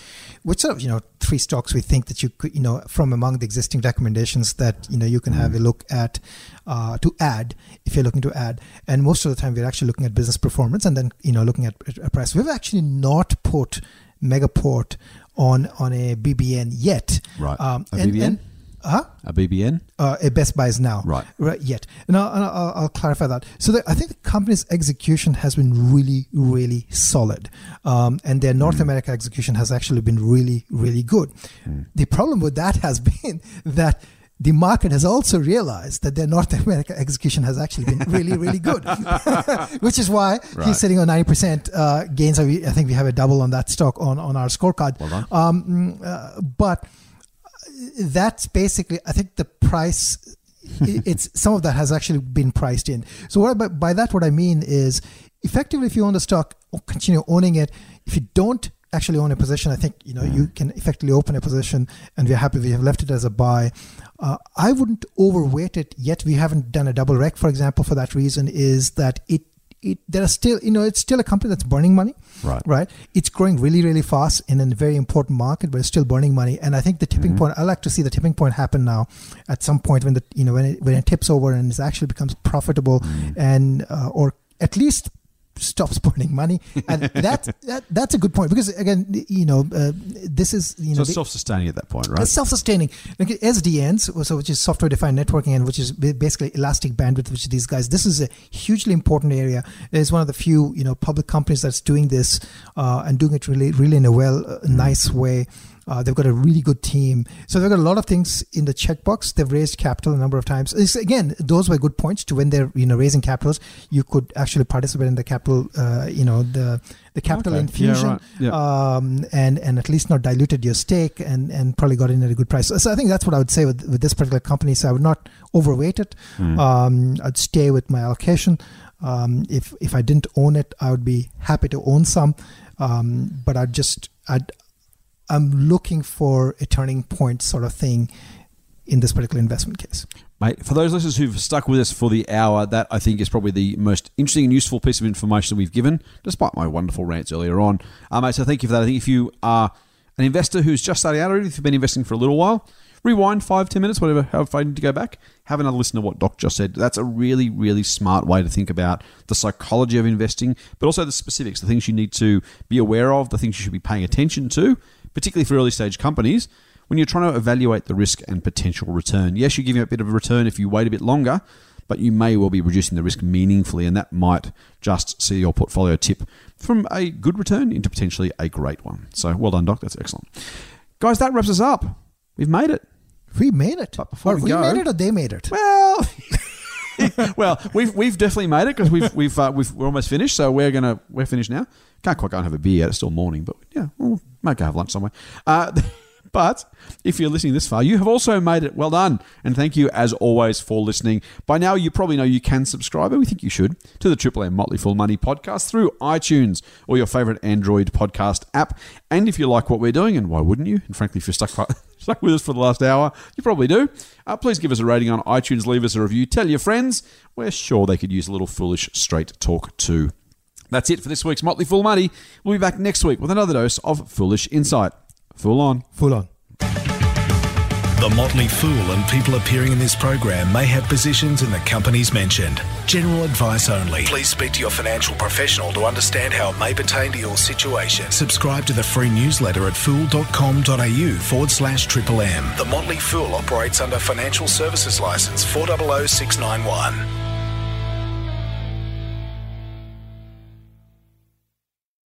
which sort of you know three stocks we think that you could you know from among the existing recommendations that you know you can have a look at uh, to add if you're looking to add. And most of the time, we're actually looking at business performance, and then you know looking at a price. We've actually not put Megaport on on a BBN yet. Right. Um, A BBN? huh? A BBN? Uh, a Best Buys now. Right. Right. Yet. And I'll, I'll, I'll clarify that. So the, I think the company's execution has been really, really solid. Um, and their North America execution has actually been really, really good. The problem with that has been that the market has also realized that their North America execution has actually been really, really good, which is why Right. he's sitting on 90% uh, gains. I think we have a double on that stock on, on our scorecard. Well. Um, mm, uh, but that's basically, I think the price. it's some of that has actually been priced in. So what I, by, by that, what I mean is, effectively, if you own the stock, continue owning it. If you don't actually own a position, I think you know you can effectively open a position, and we're happy we have left it as a buy. Uh, I wouldn't overweight it yet. We haven't done a double rec, for example, for that reason. Is that it? It there are still you know it's still a company that's burning money, Right. Right. It's growing really really fast in a very important market, but it's still burning money. And I think the tipping point. I like to see the tipping point happen now, at some point when the you know when it when it tips over and it actually becomes profitable, and uh, or at least stops burning money, and that, that that's a good point because again, you know, uh, this is you So know self-sustaining at that point, right? it's self-sustaining. Like SDNs, so which is software-defined networking, and which is basically elastic bandwidth, which these guys. This is a hugely important area. It's one of the few, you know, public companies that's doing this uh, and doing it really, really in a well, uh, nice way. Uh, they've got a really good team. So they've got a lot of things in the checkbox. They've raised capital a number of times. It's, again, those were good points to when they're you know raising capitals. You could actually participate in the capital, uh, you know, the the capital Okay. Yeah, infusion right. Yeah. um, and and at least not diluted your stake and and probably got in at a good price. So, so I think that's what I would say with, with this particular company. So I would not overweight it. Hmm. Um, I'd stay with my allocation. Um, if if I didn't own it, I would be happy to own some. Um, but I'd just I'd I'm looking for a turning point sort of thing in this particular investment case. Mate, for those listeners who've stuck with us for the hour, that I think is probably the most interesting and useful piece of information we've given, despite my wonderful rants earlier on. Uh, mate, so thank you for that. I think if you are an investor who's just starting out, or if you've been investing for a little while, rewind five, ten minutes, whatever, however you need to go back, have another listen to what Doc just said. That's a really, really smart way to think about the psychology of investing, but also the specifics, the things you need to be aware of, the things you should be paying attention to, particularly for early stage companies when you're trying to evaluate the risk and potential return. Yes, you're giving a bit of a return if you wait a bit longer, but you may well be reducing the risk meaningfully, and that might just see your portfolio tip from a good return into potentially a great one. So, well done, Doc. That's excellent. Guys, that wraps us up. We've made it. We made it. But before or we we go- made it or they made it. Well, well, we've we've definitely made it because we've we've uh, we've we're almost finished. So we're gonna we're finished now. Can't quite go and have a beer yet. It's still morning, but yeah, we'll might go have lunch somewhere. Uh, but if you're listening this far, you have also made it. Well done, and thank you as always for listening. By now, you probably know you can subscribe, and we think you should to the Triple M Motley Fool Money podcast through iTunes or your favorite Android podcast app. And if you like what we're doing, and why wouldn't you? And frankly, if you're stuck stuck with us for the last hour, you probably do. Uh, please give us a rating on iTunes, leave us a review, tell your friends. We're sure they could use a little foolish straight talk too. That's it for this week's Motley Fool Money. We'll be back next week with another dose of foolish insight. Fool on. Full on. The Motley Fool and people appearing in this program may have positions in the companies mentioned. General advice only. Please speak to your financial professional to understand how it may pertain to your situation. Subscribe to the free newsletter at fool.com.au forward slash triple M. The Motley Fool operates under Financial Services License 400691.